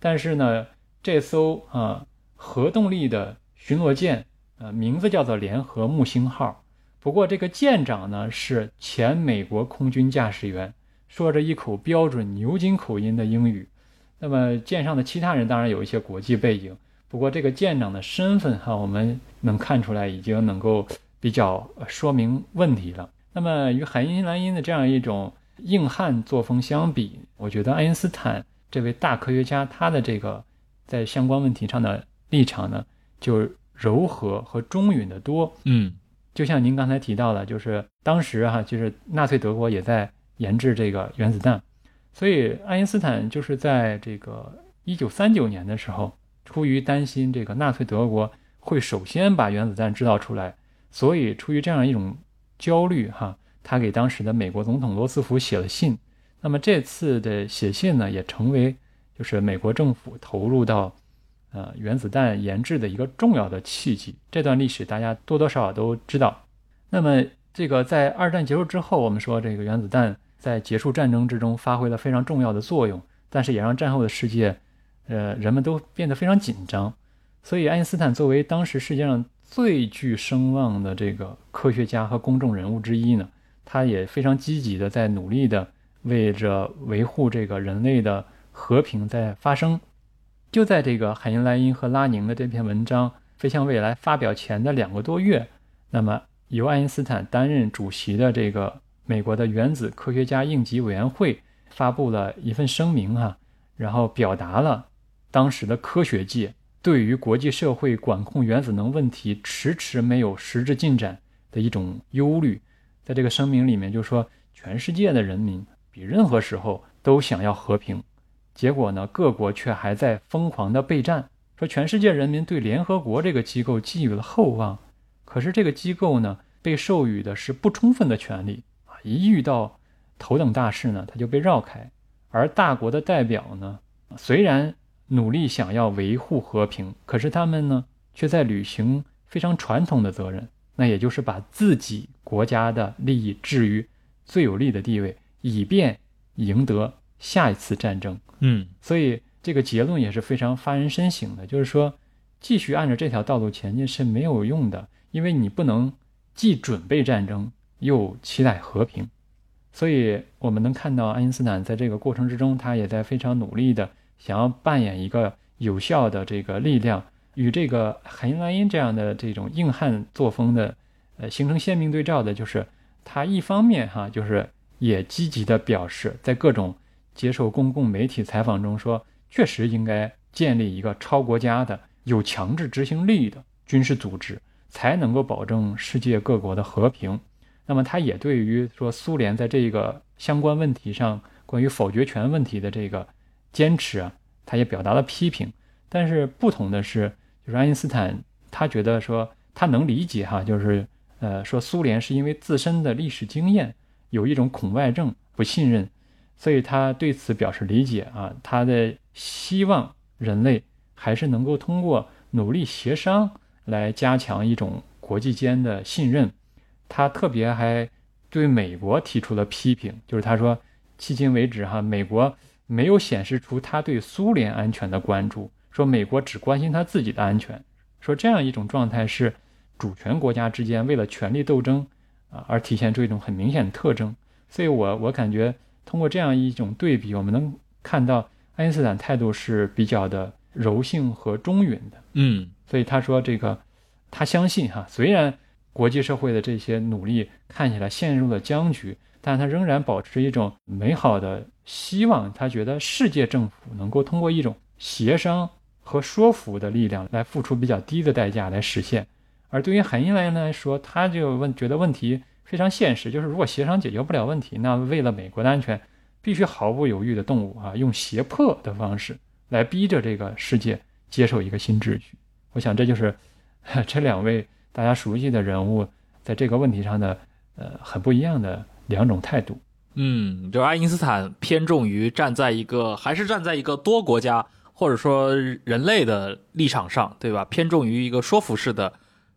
S3: 但是呢，这艘啊核动力的巡逻舰，呃，名字叫做联合木星号。不过这个舰长呢是前美国空军驾驶员，说着一口标准牛津口音的英语。那么舰上的其他人当然有一些国际背景。不过这个舰长的身份哈，我们能看出来已经能够比较说明问题了。那么与海因莱因的这样一种硬汉作风相比，我觉得爱因斯坦这位大科学家他的这个在相关问题上的立场呢，就柔和和中允的多。
S2: 嗯，
S3: 就像您刚才提到的，就是当时哈，就是纳粹德国也在研制这个原子弹，所以爱因斯坦就是在这个一九三九年的时候。出于担心这个纳粹德国会首先把原子弹制造出来，所以出于这样一种焦虑，哈，他给当时的美国总统罗斯福写了信。那么这次的写信呢，也成为就是美国政府投入到呃原子弹研制的一个重要的契机。这段历史大家多多少少都知道。那么这个在二战结束之后，我们说这个原子弹在结束战争之中发挥了非常重要的作用，但是也让战后的世界。呃，人们都变得非常紧张，所以爱因斯坦作为当时世界上最具声望的这个科学家和公众人物之一呢，他也非常积极的在努力的为着维护这个人类的和平在发声。就在这个海因莱因和拉宁的这篇文章《飞向未来》发表前的两个多月，那么由爱因斯坦担任主席的这个美国的原子科学家应急委员会发布了一份声明哈，然后表达了当时的科学界对于国际社会管控原子能问题迟迟没有实质进展的一种忧虑。在这个声明里面就说，全世界的人民比任何时候都想要和平，结果呢，各国却还在疯狂的备战。说全世界人民对联合国这个机构寄予了厚望，可是这个机构呢，被授予的是不充分的权利啊！一遇到头等大事呢，它就被绕开。而大国的代表呢，虽然努力想要维护和平，可是他们呢，却在履行非常传统的责任，那也就是把自己国家的利益置于最有利的地位，以便赢得下一次战争。
S2: 嗯，
S3: 所以。这个结论也是非常发人深省的，就是说，继续按照这条道路前进是没有用的，因为你不能既准备战争又期待和平。所以，我们能看到爱因斯坦在这个过程之中，他也在非常努力的想要扮演一个有效的这个力量，与这个海因莱因这样的这种硬汉作风的，呃，形成鲜明对照的，就是他一方面哈，就是也积极的表示，在各种接受公共媒体采访中说。确实应该建立一个超国家的、有强制执行力的军事组织，才能够保证世界各国的和平。那么，他也对于说苏联在这个相关问题上关于否决权问题的这个坚持啊，他也表达了批评。但是不同的是，就是爱因斯坦他觉得说他能理解哈，就是呃说苏联是因为自身的历史经验有一种恐外症、不信任。所以他对此表示理解啊，他的希望人类还是能够通过努力协商来加强一种国际间的信任。他特别还对美国提出了批评，就是他说，迄今为止哈，美国没有显示出他对苏联安全的关注，说美国只关心他自己的安全，说这样一种状态是主权国家之间为了权力斗争啊而体现出一种很明显的特征。所以我我感觉。通过这样一种对比，我们能看到爱因斯坦态度是比较的柔性和中允的。
S2: 嗯，
S3: 所以他说这个，他相信哈，虽然国际社会的这些努力看起来陷入了僵局，但他仍然保持一种美好的希望。他觉得世界政府能够通过一种协商和说服的力量来付出比较低的代价来实现。而对于海因莱来说，他就问觉得问题。非常现实，就是如果协商解决不了问题，那为了美国的安全，必须毫不犹豫的动武啊，用胁迫的方式来逼着这个世界接受一个新秩序。我想这就是这两位大家熟悉的人物在这个问题上的呃很不一样的两种态度。
S2: 嗯，就爱因斯坦偏重于站在一个还是站在一个多国家或者说人类的立场上，对吧？偏重于一个说服式的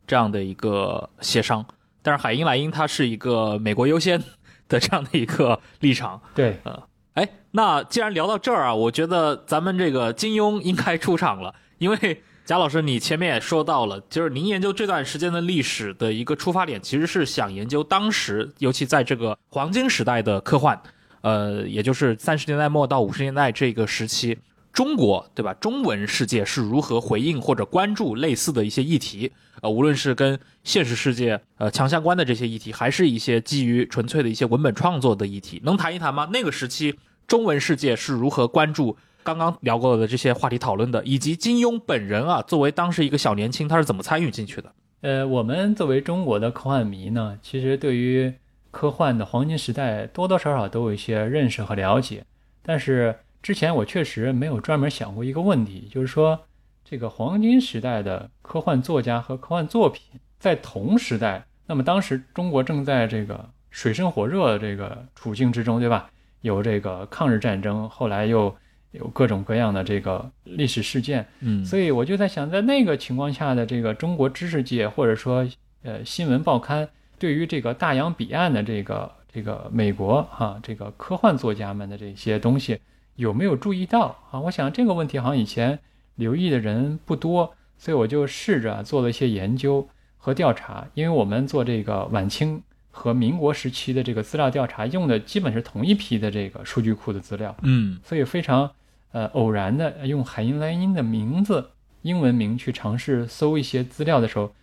S2: 这样的一个协商。但是海因莱因他是一个美国优先的这样的一个 [LAUGHS] 立场，
S3: 对，
S2: 呃，哎，那既然聊到这儿啊，我觉得咱们这个金庸应该出场了，因为贾老师你前面也说到了，就是您研究这段时间的历史的一个出发点，其实是想研究当时，尤其在这个黄金时代的科幻，呃，也就是三十年代末到五十年代这个时期。中国对吧？中文世界是如何回应或者关注类似的一些议题？呃，无论是跟现实世界呃强相关的这些议题，还是一些基于纯粹的一些文本创作的议题，能谈一谈吗？那个时期中文世界是如何关注刚刚聊过的这些话题讨论的？以及金庸本人啊，作为当时一个小年轻，他是怎么参与进去的？
S3: 呃，我们作为中国的科幻迷呢，其实对于科幻的黄金时代多多少少都有一些认识和了解，但是。之前我确实没有专门想过一个问题，就是说，这个黄金时代的科幻作家和科幻作品在同时代，那么当时中国正在这个水深火热的这个处境之中，对吧？有这个抗日战争，后来又有各种各样的这个历史事件，
S2: 嗯，
S3: 所以我就在想，在那个情况下的这个中国知识界或者说呃新闻报刊，对于这个大洋彼岸的这个这个美国哈这个科幻作家们的这些东西。有没有注意到啊？我想这个问题好像以前留意的人不多，所以我就试着做了一些研究和调查。因为我们做这个晚清和民国时期的这个资料调查，用的基本是同一批的这个数据库的资料，
S2: 嗯，
S3: 所以非常呃偶然的用海因莱因的名字英文名去尝试搜一些资料的时候，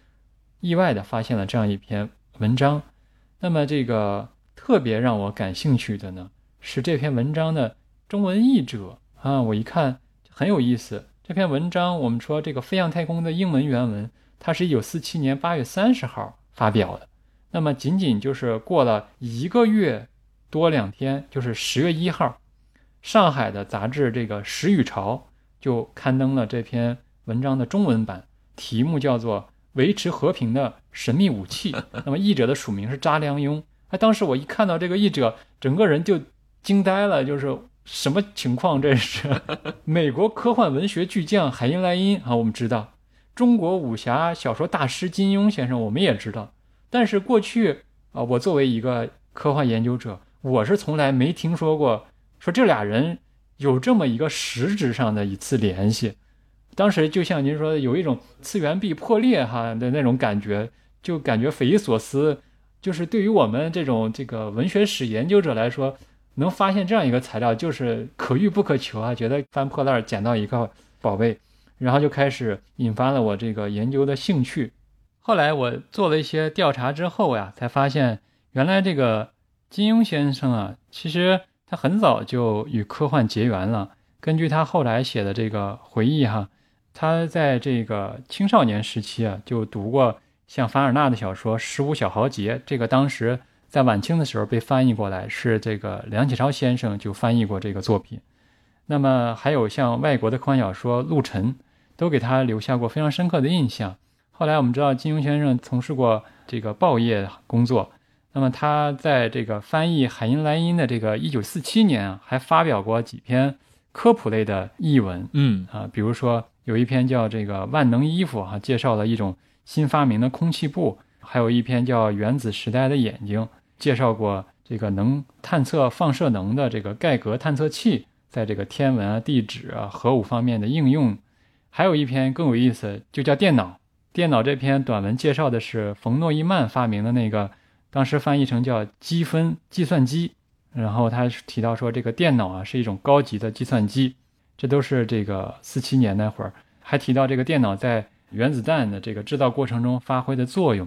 S3: 意外的发现了这样一篇文章。那么这个特别让我感兴趣的呢，是这篇文章的中文译者啊，我一看很有意思。这篇文章我们说这个飞向太空的英文原文，它是一九四七年八月三十号发表的。那么仅仅就是过了一个月多两天，就是十月一号，上海的杂志这个《时雨潮》就刊登了这篇文章的中文版，题目叫做《维持和平的神秘武器》。[LAUGHS] 那么译者的署名是查良镛。哎，当时我一看到这个译者，整个人就惊呆了，就是什么情况？这是 [LAUGHS] 美国科幻文学巨匠海因莱因啊，我们知道，中国武侠小说大师金庸先生，我们也知道。但是过去啊，我作为一个科幻研究者，我是从来没听说过说这俩人有这么一个实质上的一次联系。当时就像您说的，有一种次元壁破裂哈的那种感觉，就感觉匪夷所思。就是对于我们这种这个文学史研究者来说，能发现这样一个材料，就是可遇不可求啊，觉得翻破烂捡到一个宝贝，然后就开始引发了我这个研究的兴趣。后来我做了一些调查之后呀，才发现原来这个金庸先生啊，其实他很早就与科幻结缘了。根据他后来写的这个回忆哈，他在这个青少年时期啊，就读过像凡尔纳的小说《十五小豪杰》，这个当时在晚清的时候被翻译过来，是这个梁启超先生就翻译过这个作品。那么还有像外国的科幻小说《陆沉》，都给他留下过非常深刻的印象。后来我们知道金庸先生从事过这个报业工作，那么他在这个翻译海因莱因的这个一九四七年啊，还发表过几篇科普类的译文，
S2: 嗯
S3: 啊，比如说有一篇叫这个万能衣服哈，介绍了一种新发明的空气布，还有一篇叫原子时代的眼睛，介绍过这个能探测放射能的这个盖格探测器在这个天文啊、地质啊、核武方面的应用，还有一篇更有意思，就叫电脑。电脑这篇短文介绍的是冯诺依曼发明的那个，当时翻译成叫积分计算机。然后他提到说，这个电脑啊是一种高级的计算机，这都是这个四七年那会儿。还提到这个电脑在原子弹的这个制造过程中发挥的作用。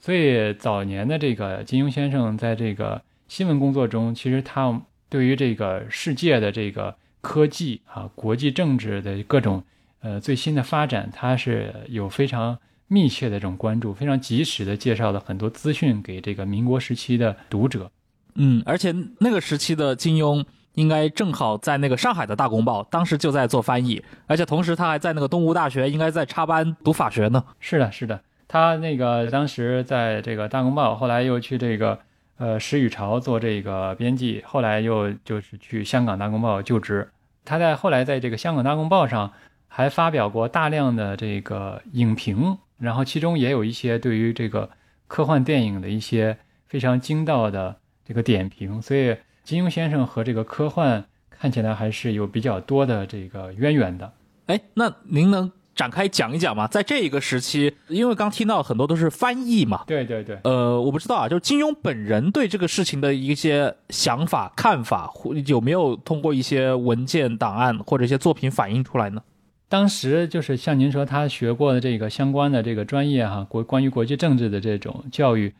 S3: 所以早年的这个金庸先生在这个新闻工作中，其实他对于这个世界的这个科技啊、国际政治的各种呃最新的发展，他是有非常。密切的这种关注，非常及时的介绍了很多资讯给这个民国时期的读者。
S2: 嗯，而且那个时期的金庸应该正好在那个上海的大公报，当时就在做翻译，而且同时他还在那个东吴大学，应该在插班读法学呢。
S3: 是的，是的，他那个当时在这个大公报，后来又去这个呃石宇潮做这个编辑，后来又就是去香港大公报就职。他在后来在这个香港大公报上还发表过大量的这个影评。然后其中也有一些对于这个科幻电影的一些非常精到的这个点评，所以金庸先生和这个科幻看起来还是有比较多的这个渊源的。
S2: 哎，那您能展开讲一讲吗？在这一个时期，因为刚听到很多都是翻译嘛。
S3: 对对对。
S2: 呃，我不知道啊，就是金庸本人对这个事情的一些想法、看法，有没有通过一些文件档案或者一些作品反映出来呢？
S3: 当时就是像您说，他学过的这个相关的这个专业哈，国关于国际政治的这种教育，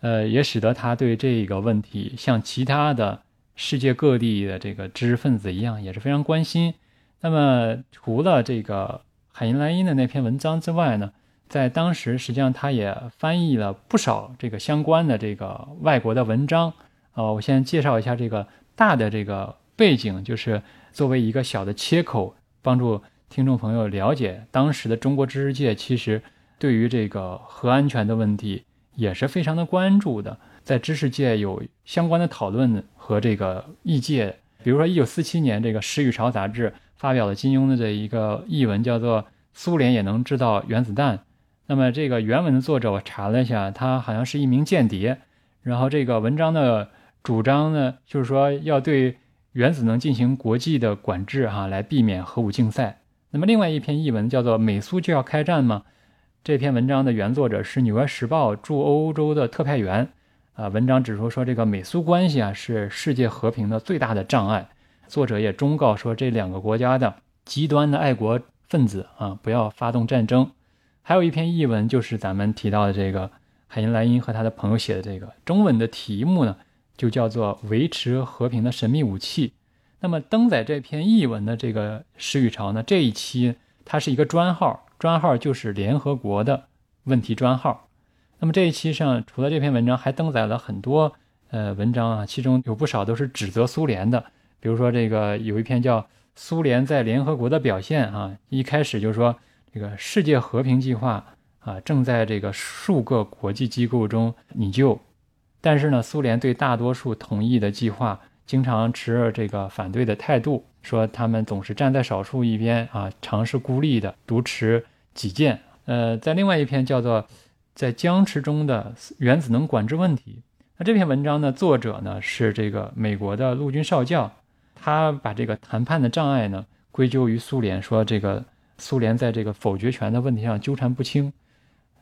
S3: 呃，也使得他对这个问题像其他的世界各地的这个知识分子一样，也是非常关心。那么，除了这个海因莱因的那篇文章之外呢，在当时实际上他也翻译了不少这个相关的这个外国的文章。呃，我先介绍一下这个大的这个背景，就是作为一个小的切口，帮助。听众朋友了解，当时的中国知识界其实对于这个核安全的问题也是非常的关注的，在知识界有相关的讨论和这个意见。比如说，一九四七年，这个《时雨潮》杂志发表了金庸的这一个译文，叫做《苏联也能制造原子弹》。那么这个原文的作者我查了一下，他好像是一名间谍。然后这个文章的主张呢，就是说要对原子能进行国际的管制，哈，来避免核武竞赛。那么，另外一篇译文叫做《美苏就要开战吗》？这篇文章的原作者是《纽约时报》驻欧洲的特派员。啊，文章指出说，这个美苏关系啊是世界和平的最大的障碍。作者也忠告说，这两个国家的极端的爱国分子啊，不要发动战争。还有一篇译文就是咱们提到的这个海因莱因和他的朋友写的这个，中文的题目呢就叫做《维持和平的神秘武器》。那么登载这篇译文的这个《时语潮》呢，这一期它是一个专号，专号就是联合国的问题专号。那么这一期上除了这篇文章，还登载了很多呃文章啊，其中有不少都是指责苏联的，比如说这个有一篇叫《苏联在联合国的表现》啊，一开始就说这个世界和平计划啊正在这个数个国际机构中拟就，但是呢，苏联对大多数同意的计划经常持这个反对的态度，说他们总是站在少数一边啊，尝试孤立的独持己见。呃，在另外一篇叫做。在僵持中的原子能管制问题。那这篇文章呢，作者呢是这个美国的陆军少将，他把这个谈判的障碍呢归咎于苏联，说这个苏联在这个否决权的问题上纠缠不清。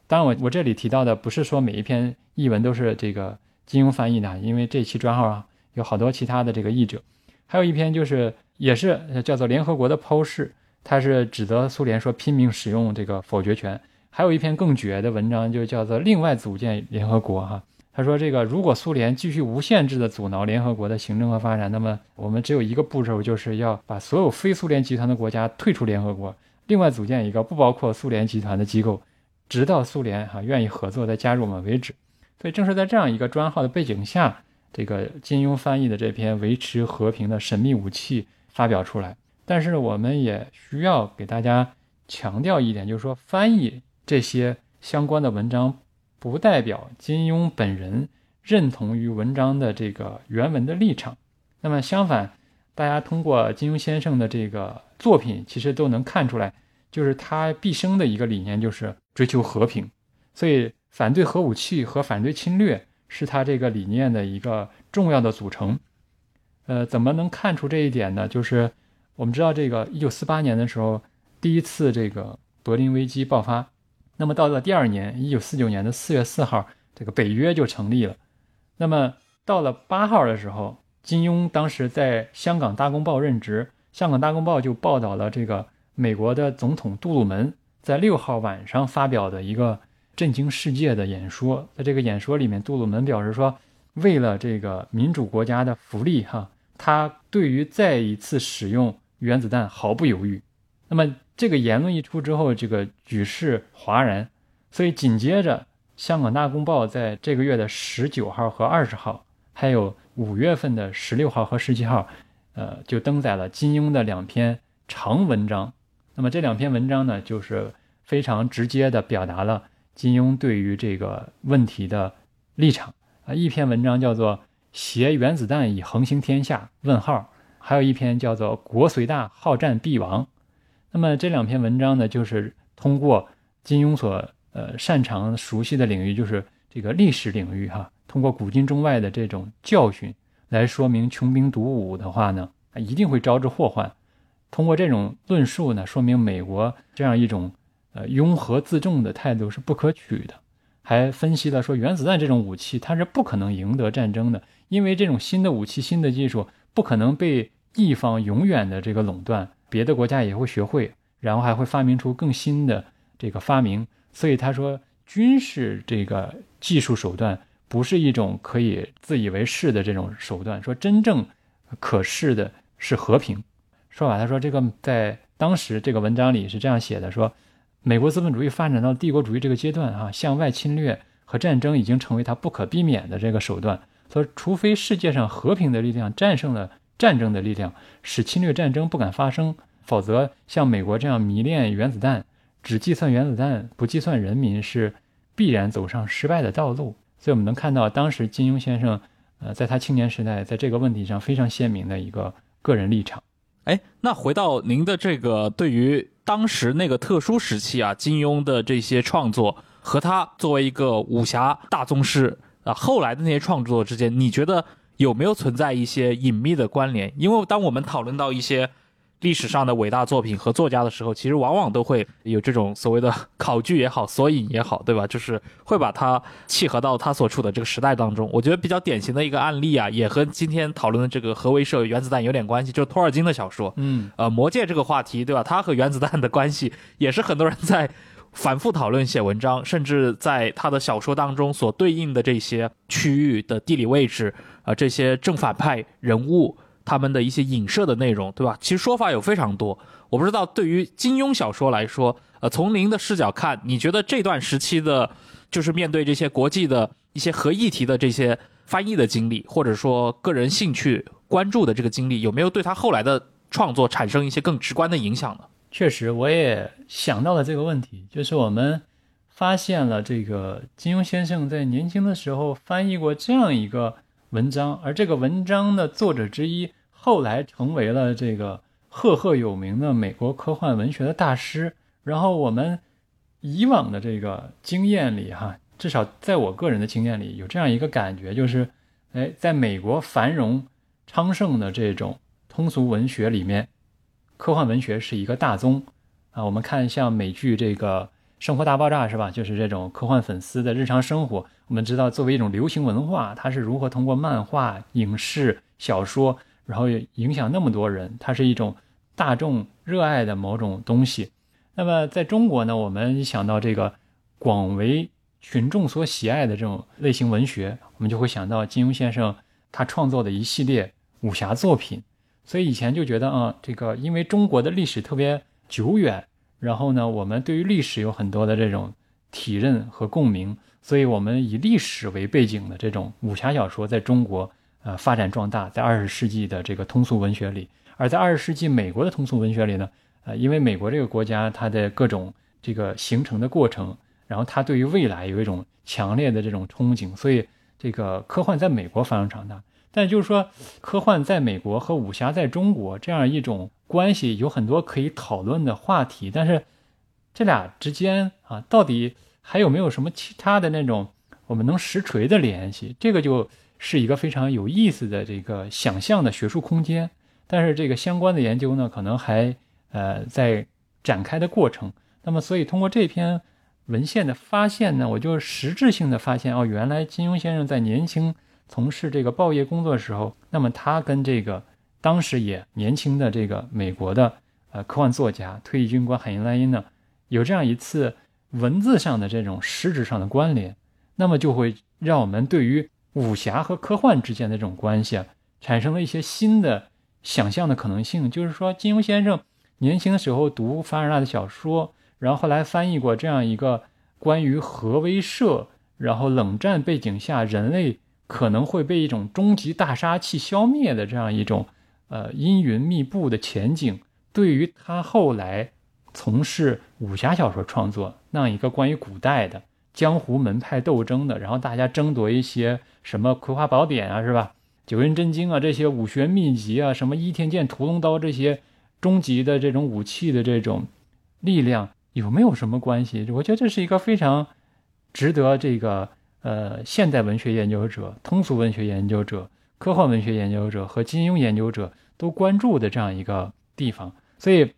S3: 当然，我我这里提到的不是说每一篇译文都是这个金庸翻译的，因为这期专号啊有好多其他的这个译者，还有一篇就是也是叫做联合国的剖释，他是指责苏联说拼命使用这个否决权。还有一篇更绝的文章，就叫做“另外组建联合国”哈。他说，这个如果苏联继续无限制的阻挠联合国的行政和发展，那么我们只有一个步骤，就是要把所有非苏联集团的国家退出联合国，另外组建一个不包括苏联集团的机构，直到苏联哈愿意合作再加入我们为止。所以正是在这样一个专号的背景下，这个金庸翻译的这篇《维持和平的神秘武器》发表出来。但是我们也需要给大家强调一点，就是说翻译。这些相关的文章不代表金庸本人认同于文章的这个原文的立场。那么相反，大家通过金庸先生的这个作品，其实都能看出来，就是他毕生的一个理念就是追求和平。所以，反对核武器和反对侵略是他这个理念的一个重要的组成。呃，怎么能看出这一点呢？就是我们知道，这个一九四八年的时候，第一次这个柏林危机爆发。那么到了第二年，一九四九年的四月四号，这个北约就成立了。那么到了八号的时候，金庸当时在香港《大公报》任职，香港《大公报》就报道了这个美国的总统杜鲁门在六号晚上发表的一个震惊世界的演说。在这个演说里面，杜鲁门表示说，为了这个民主国家的福利，哈，他对于再一次使用原子弹毫不犹豫。那么。这个言论一出之后，这个举世哗然，所以紧接着，香港大公报在这个月的十九号和二十号，还有五月份的十六号和十七号，呃，就登载了金庸的两篇长文章。那么这两篇文章呢，就是非常直接的表达了金庸对于这个问题的立场啊。一篇文章叫做“携原子弹以横行天下”，问号，还有一篇叫做“国虽大，好战必亡”。那么这两篇文章呢，就是通过金庸所呃擅长熟悉的领域，就是这个历史领域哈，通过古今中外的这种教训来说明穷兵黩武的话呢，一定会招致祸患。通过这种论述呢，说明美国这样一种呃拥核自重的态度是不可取的。还分析了说，原子弹这种武器它是不可能赢得战争的，因为这种新的武器、新的技术不可能被一方永远的这个垄断。别的国家也会学会，然后还会发明出更新的这个发明。所以他说，军事这个技术手段不是一种可以自以为是的这种手段。说真正可视的是和平。说法他说，这个在当时这个文章里是这样写的：说美国资本主义发展到帝国主义这个阶段，啊，向外侵略和战争已经成为它不可避免的这个手段。所以除非世界上和平的力量战胜了。战争的力量使侵略战争不敢发生，否则像美国这样迷恋原子弹、只计算原子弹不计算人民，是必然走上失败的道路。所以我们能看到，当时金庸先生，呃，在他青年时代，在这个问题上非常鲜明的一个个人立场。
S2: 哎，那回到您的这个对于当时那个特殊时期啊，金庸的这些创作和他作为一个武侠大宗师啊，后来的那些创作之间，你觉得？有没有存在一些隐秘的关联？因为当我们讨论到一些历史上的伟大作品和作家的时候，其实往往都会有这种所谓的考据也好、索引也好，对吧？就是会把它契合到他所处的这个时代当中。我觉得比较典型的一个案例啊，也和今天讨论的这个核威慑原子弹有点关系，就是托尔金的小说。
S3: 嗯，
S2: 呃，魔戒这个话题，对吧？它和原子弹的关系也是很多人在反复讨论写文章，甚至在他的小说当中所对应的这些区域的地理位置啊，这些正反派人物他们的一些影射的内容，对吧？其实说法有非常多。我不知道对于金庸小说来说，呃，从您的视角看，你觉得这段时期的，就是面对这些国际的一些合议题的这些翻译的经历，或者说个人兴趣关注的这个经历，有没有对他后来的创作产生一些更直观的影响呢？
S3: 确实，我也想到了这个问题，就是我们发现了这个金庸先生在年轻的时候翻译过这样一个文章，而这个文章的作者之一后来成为了这个赫赫有名的美国科幻文学的大师。然后我们以往的这个经验里，哈，至少在我个人的经验里，有这样一个感觉，就是，哎，在美国繁荣昌盛的这种通俗文学里面。科幻文学是一个大宗啊，我们看像美剧这个《生活大爆炸》是吧？就是这种科幻粉丝的日常生活。我们知道，作为一种流行文化，它是如何通过漫画、影视、小说，然后影响那么多人。它是一种大众热爱的某种东西。那么在中国呢，我们一想到这个广为群众所喜爱的这种类型文学，我们就会想到金庸先生他创作的一系列武侠作品。所以以前就觉得啊，这个因为中国的历史特别久远，然后呢，我们对于历史有很多的这种体认和共鸣，所以我们以历史为背景的这种武侠小说在中国呃发展壮大，在二十世纪的这个通俗文学里，而在二十世纪美国的通俗文学里呢，呃，因为美国这个国家它的各种这个形成的过程，然后它对于未来有一种强烈的这种憧憬，所以这个科幻在美国发生长大。但就是说，科幻在美国和武侠在中国这样一种关系，有很多可以讨论的话题。但是，这俩之间啊，到底还有没有什么其他的那种我们能实锤的联系？这个就是一个非常有意思的这个想象的学术空间。但是，这个相关的研究呢，可能还呃在展开的过程。那么，所以通过这篇文献的发现呢，我就实质性的发现哦，原来金庸先生在年轻。从事这个报业工作的时候，那么他跟这个当时也年轻的这个美国的呃科幻作家、退役军官海因莱因呢，有这样一次文字上的这种实质上的关联，那么就会让我们对于武侠和科幻之间的这种关系啊，产生了一些新的想象的可能性。就是说，金庸先生年轻的时候读凡尔纳的小说，然后后来翻译过这样一个关于核威慑，然后冷战背景下人类。可能会被一种终极大杀器消灭的这样一种，呃，阴云密布的前景，对于他后来从事武侠小说创作那样一个关于古代的江湖门派斗争的，然后大家争夺一些什么葵花宝典啊，是吧？九阴真经啊，这些武学秘籍啊，什么倚天剑、屠龙刀这些终极的这种武器的这种力量，有没有什么关系？我觉得这是一个非常值得这个。呃，现代文学研究者、通俗文学研究者、科幻文学研究者和金庸研究者都关注的这样一个地方，所以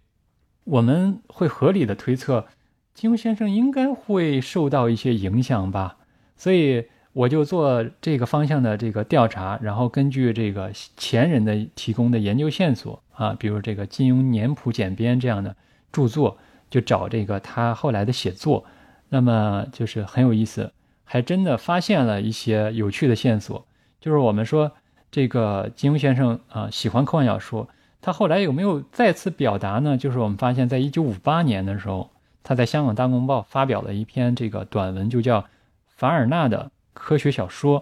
S3: 我们会合理的推测，金庸先生应该会受到一些影响吧。所以我就做这个方向的这个调查，然后根据这个前人的提供的研究线索啊，比如这个《金庸年谱简编》这样的著作，就找这个他后来的写作，那么就是很有意思。还真的发现了一些有趣的线索，就是我们说这个金庸先生啊喜欢科幻小说，他后来有没有再次表达呢？就是我们发现，在一九五八年的时候，他在香港大公报发表了一篇这个短文，就叫《凡尔纳的科学小说》。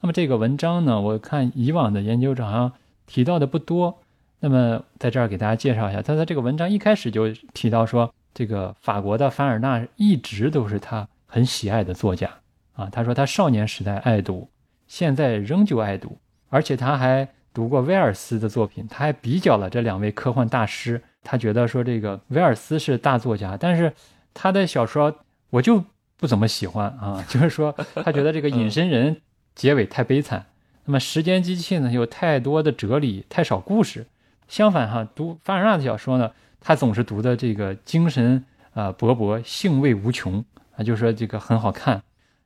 S3: 那么这个文章呢，我看以往的研究者好像提到的不多。那么在这儿给大家介绍一下，他在这个文章一开始就提到说，这个法国的凡尔纳一直都是他很喜爱的作家。啊，他说他少年时代爱读，现在仍旧爱读，而且他还读过威尔斯的作品，他还比较了这两位科幻大师。他觉得说这个威尔斯是大作家，但是他的小说我就不怎么喜欢啊，[LAUGHS] 就是说他觉得这个隐身人结尾太悲惨，那么时间机器呢有太多的哲理，太少故事。相反哈，读凡尔纳的小说呢，他总是读的这个精神啊勃勃，兴味无穷啊，就是说这个很好看。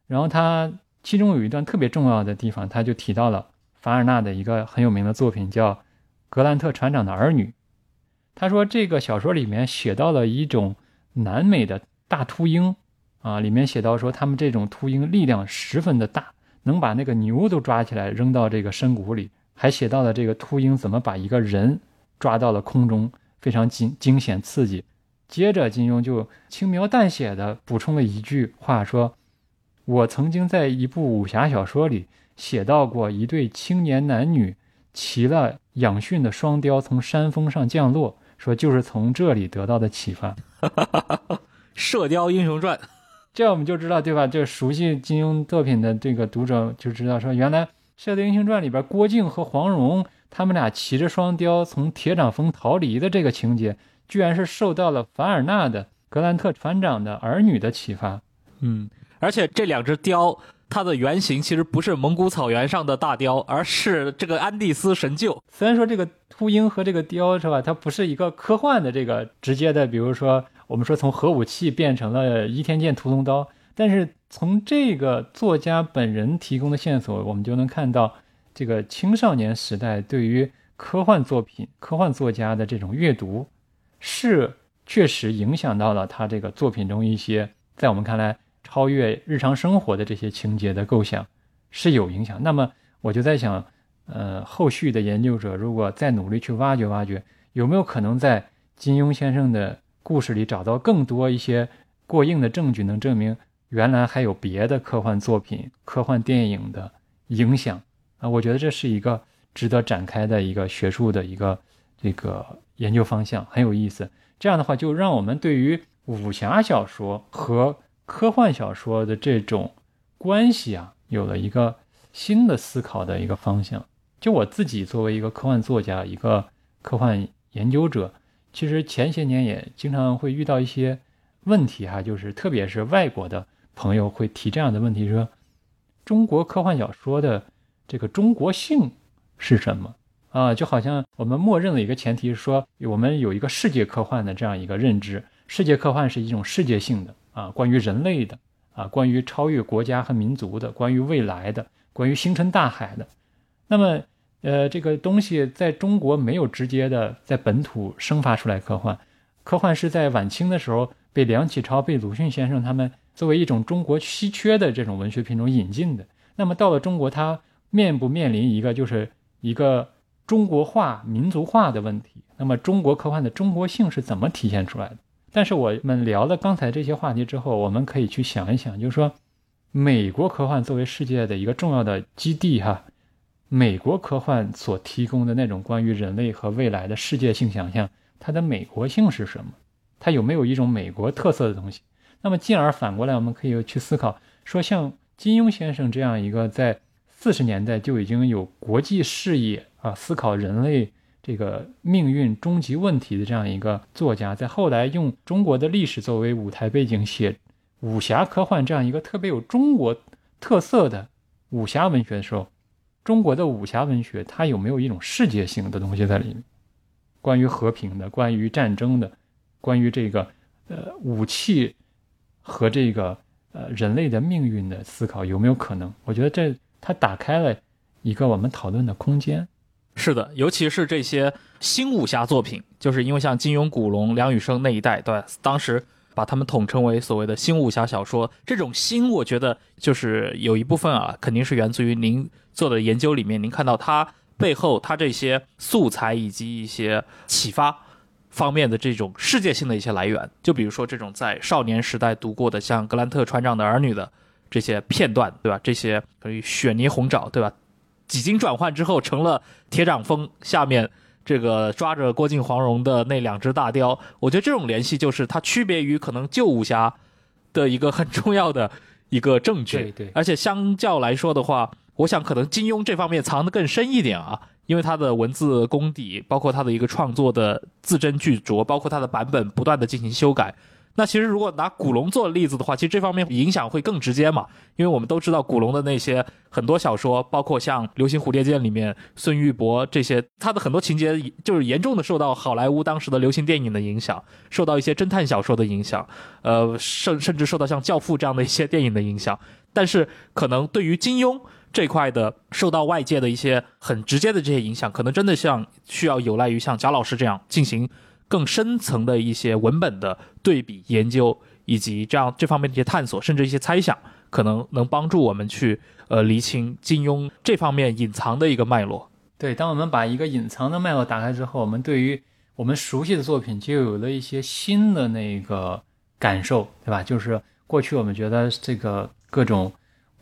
S3: 然后他其中有一段特别重要的地方，他就提到了凡尔纳的一个很有名的作品，叫《格兰特船长的儿女》。他说这个小说里面写到了一种南美的大秃鹰啊，里面写到说他们这种秃鹰力量十分的大，能把那个牛都抓起来扔到这个深谷里，还写到了这个秃鹰怎么把一个人抓到了空中，非常惊惊险刺激。接着金庸就轻描淡写的补充了一句话说：“我曾经在一部武侠小说里写到过一对青年男女骑了养驯的双雕从山峰上降落。”说就是从这里得到的启发，[LAUGHS]《
S2: 射雕英雄传》，
S3: 这样我们就知道，对吧？这熟悉金庸作品的这个读者就知道，说原来《射雕英雄传》里边郭靖和黄蓉他们俩骑着双雕从铁掌峰逃离的这个情节，居然是受到了凡尔纳的格兰特船长的儿女的启发。
S2: 嗯，而且这两只雕。它的原型其实不是蒙古草原上的大雕，而是这个安第斯神鹫。
S3: 虽然说这个秃鹰和这个雕是吧，它不是一个科幻的这个直接的，比如说我们说从核武器变成了倚天剑、屠龙刀，但是从这个作家本人提供的线索，我们就能看到这个青少年时代对于科幻作品、科幻作家的这种阅读，是确实影响到了他这个作品中一些在我们看来。超越日常生活的这些情节的构想是有影响。那么我就在想，呃，后续的研究者如果再努力去挖掘挖掘，有没有可能在金庸先生的故事里找到更多一些过硬的证据，能证明原来还有别的科幻作品、科幻电影的影响啊？我觉得这是一个值得展开的一个学术的一个这个研究方向，很有意思。这样的话，就让我们对于武侠小说和科幻小说的这种关系啊，有了一个新的思考的一个方向。就我自己作为一个科幻作家，一个科幻研究者，其实前些年也经常会遇到一些问题哈，就是特别是外国的朋友会提这样的问题，说中国科幻小说的这个中国性是什么啊？就好像我们默认的一个前提是说，我们有一个世界科幻的这样一个认知，世界科幻是一种世界性的。啊，关于人类的，啊，关于超越国家和民族的，关于未来的，关于星辰大海的，那么，呃，这个东西在中国没有直接的在本土生发出来科幻，科幻是在晚清的时候被梁启超、被鲁迅先生他们作为一种中国稀缺的这种文学品种引进的。那么到了中国，它面不面临一个就是一个中国化、民族化的问题？那么中国科幻的中国性是怎么体现出来的？但是我们聊了刚才这些话题之后，我们可以去想一想，就是说，美国科幻作为世界的一个重要的基地，哈，美国科幻所提供的那种关于人类和未来的世界性想象，它的美国性是什么？它有没有一种美国特色的东西？那么进而反过来，我们可以去思考，说像金庸先生这样一个在四十年代就已经有国际视野啊，思考人类。这个命运终极问题的这样一个作家，在后来用中国的历史作为舞台背景写武侠科幻这样一个特别有中国特色的武侠文学的时候，中国的武侠文学它有没有一种世界性的东西在里面？关于和平的，关于战争的，关于这个呃武器和这个呃人类的命运的思考有没有可能？我觉得这它打开了一个我们讨论的空间。
S2: 是的，尤其是这些新武侠作品，就是因为像金庸、古龙、梁羽生那一代，对，当时把他们统称为所谓的新武侠小说。这种新，我觉得就是有一部分啊，肯定是源自于您做的研究里面，您看到它背后它这些素材以及一些启发方面的这种世界性的一些来源。就比如说这种在少年时代读过的像格兰特船长的儿女的这些片段，对吧？这些关于雪泥红爪，对吧？几经转换之后，成了铁掌峰下面这个抓着郭靖、黄蓉的那两只大雕。我觉得这种联系就是它区别于可能旧武侠的一个很重要的一个证据。
S3: 对对。
S2: 而且相较来说的话，我想可能金庸这方面藏得更深一点啊，因为他的文字功底，包括他的一个创作的字斟句酌，包括他的版本不断的进行修改。那其实如果拿古龙做例子的话，其实这方面影响会更直接嘛，因为我们都知道古龙的那些很多小说，包括像《流星蝴蝶剑》里面孙玉博这些，他的很多情节就是严重的受到好莱坞当时的流行电影的影响，受到一些侦探小说的影响，呃，甚甚至受到像《教父》这样的一些电影的影响。但是可能对于金庸这块的受到外界的一些很直接的这些影响，可能真的像需要有赖于像贾老师这样进行。更深层的一些文本的对比研究，以及这样这方面的一些探索，甚至一些猜想，可能能帮助我们去呃厘清金庸这方面隐藏的一个脉络。
S3: 对，当我们把一个隐藏的脉络打开之后，我们对于我们熟悉的作品就有了一些新的那个感受，对吧？就是过去我们觉得这个各种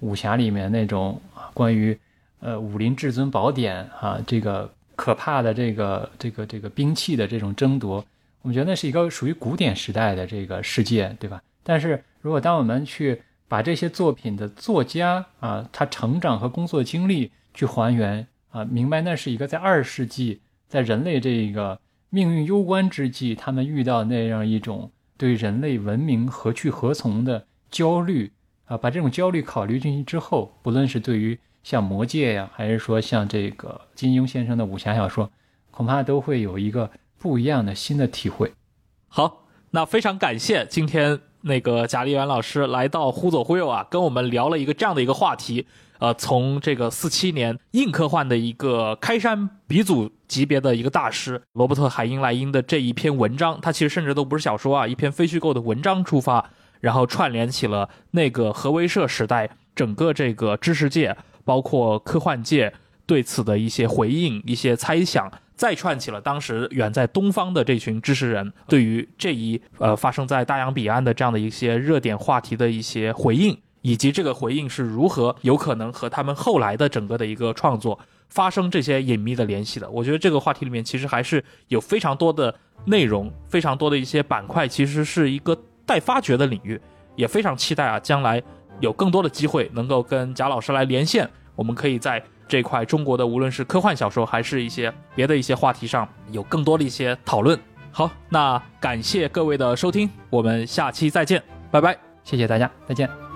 S3: 武侠里面那种关于呃武林至尊宝典啊，这个可怕的这个这个这个兵器的这种争夺，我们觉得那是一个属于古典时代的这个世界，对吧？但是如果当我们去把这些作品的作家啊，他成长和工作经历去还原。啊，明白那是一个在二世纪，在人类这个命运攸关之际，他们遇到那样一种对人类文明何去何从的焦虑啊，把这种焦虑考虑进去之后，不论是对于像《魔戒》呀，还是说像这个金庸先生的武侠小说，恐怕都会有一个不一样的新的体会。
S2: 好，那非常感谢今天那个贾立元老师来到忽左忽右啊，跟我们聊了一个这样的一个话题。呃，从这个四七年硬科幻的一个开山鼻祖级别的一个大师罗伯特海因莱因的这一篇文章，他其实甚至都不是小说啊，一篇非虚构的文章出发，然后串联起了那个核威慑时代整个这个知识界，包括科幻界对此的一些回应、一些猜想，再串起了当时远在东方的这群知识人对于这一呃发生在大洋彼岸的这样的一些热点话题的一些回应。以及这个回应是如何有可能和他们后来的整个的一个创作发生这些隐秘的联系的？我觉得这个话题里面其实还是有非常多的内容，非常多的一些板块，其实是一个待发掘的领域，也非常期待啊，将来有更多的机会能够跟贾老师来连线，我们可以在这块中国的无论是科幻小说还是一些别的一些话题上有更多的一些讨论。好，那感谢各位的收听，我们下期再见，拜拜，
S3: 谢谢大家，再见。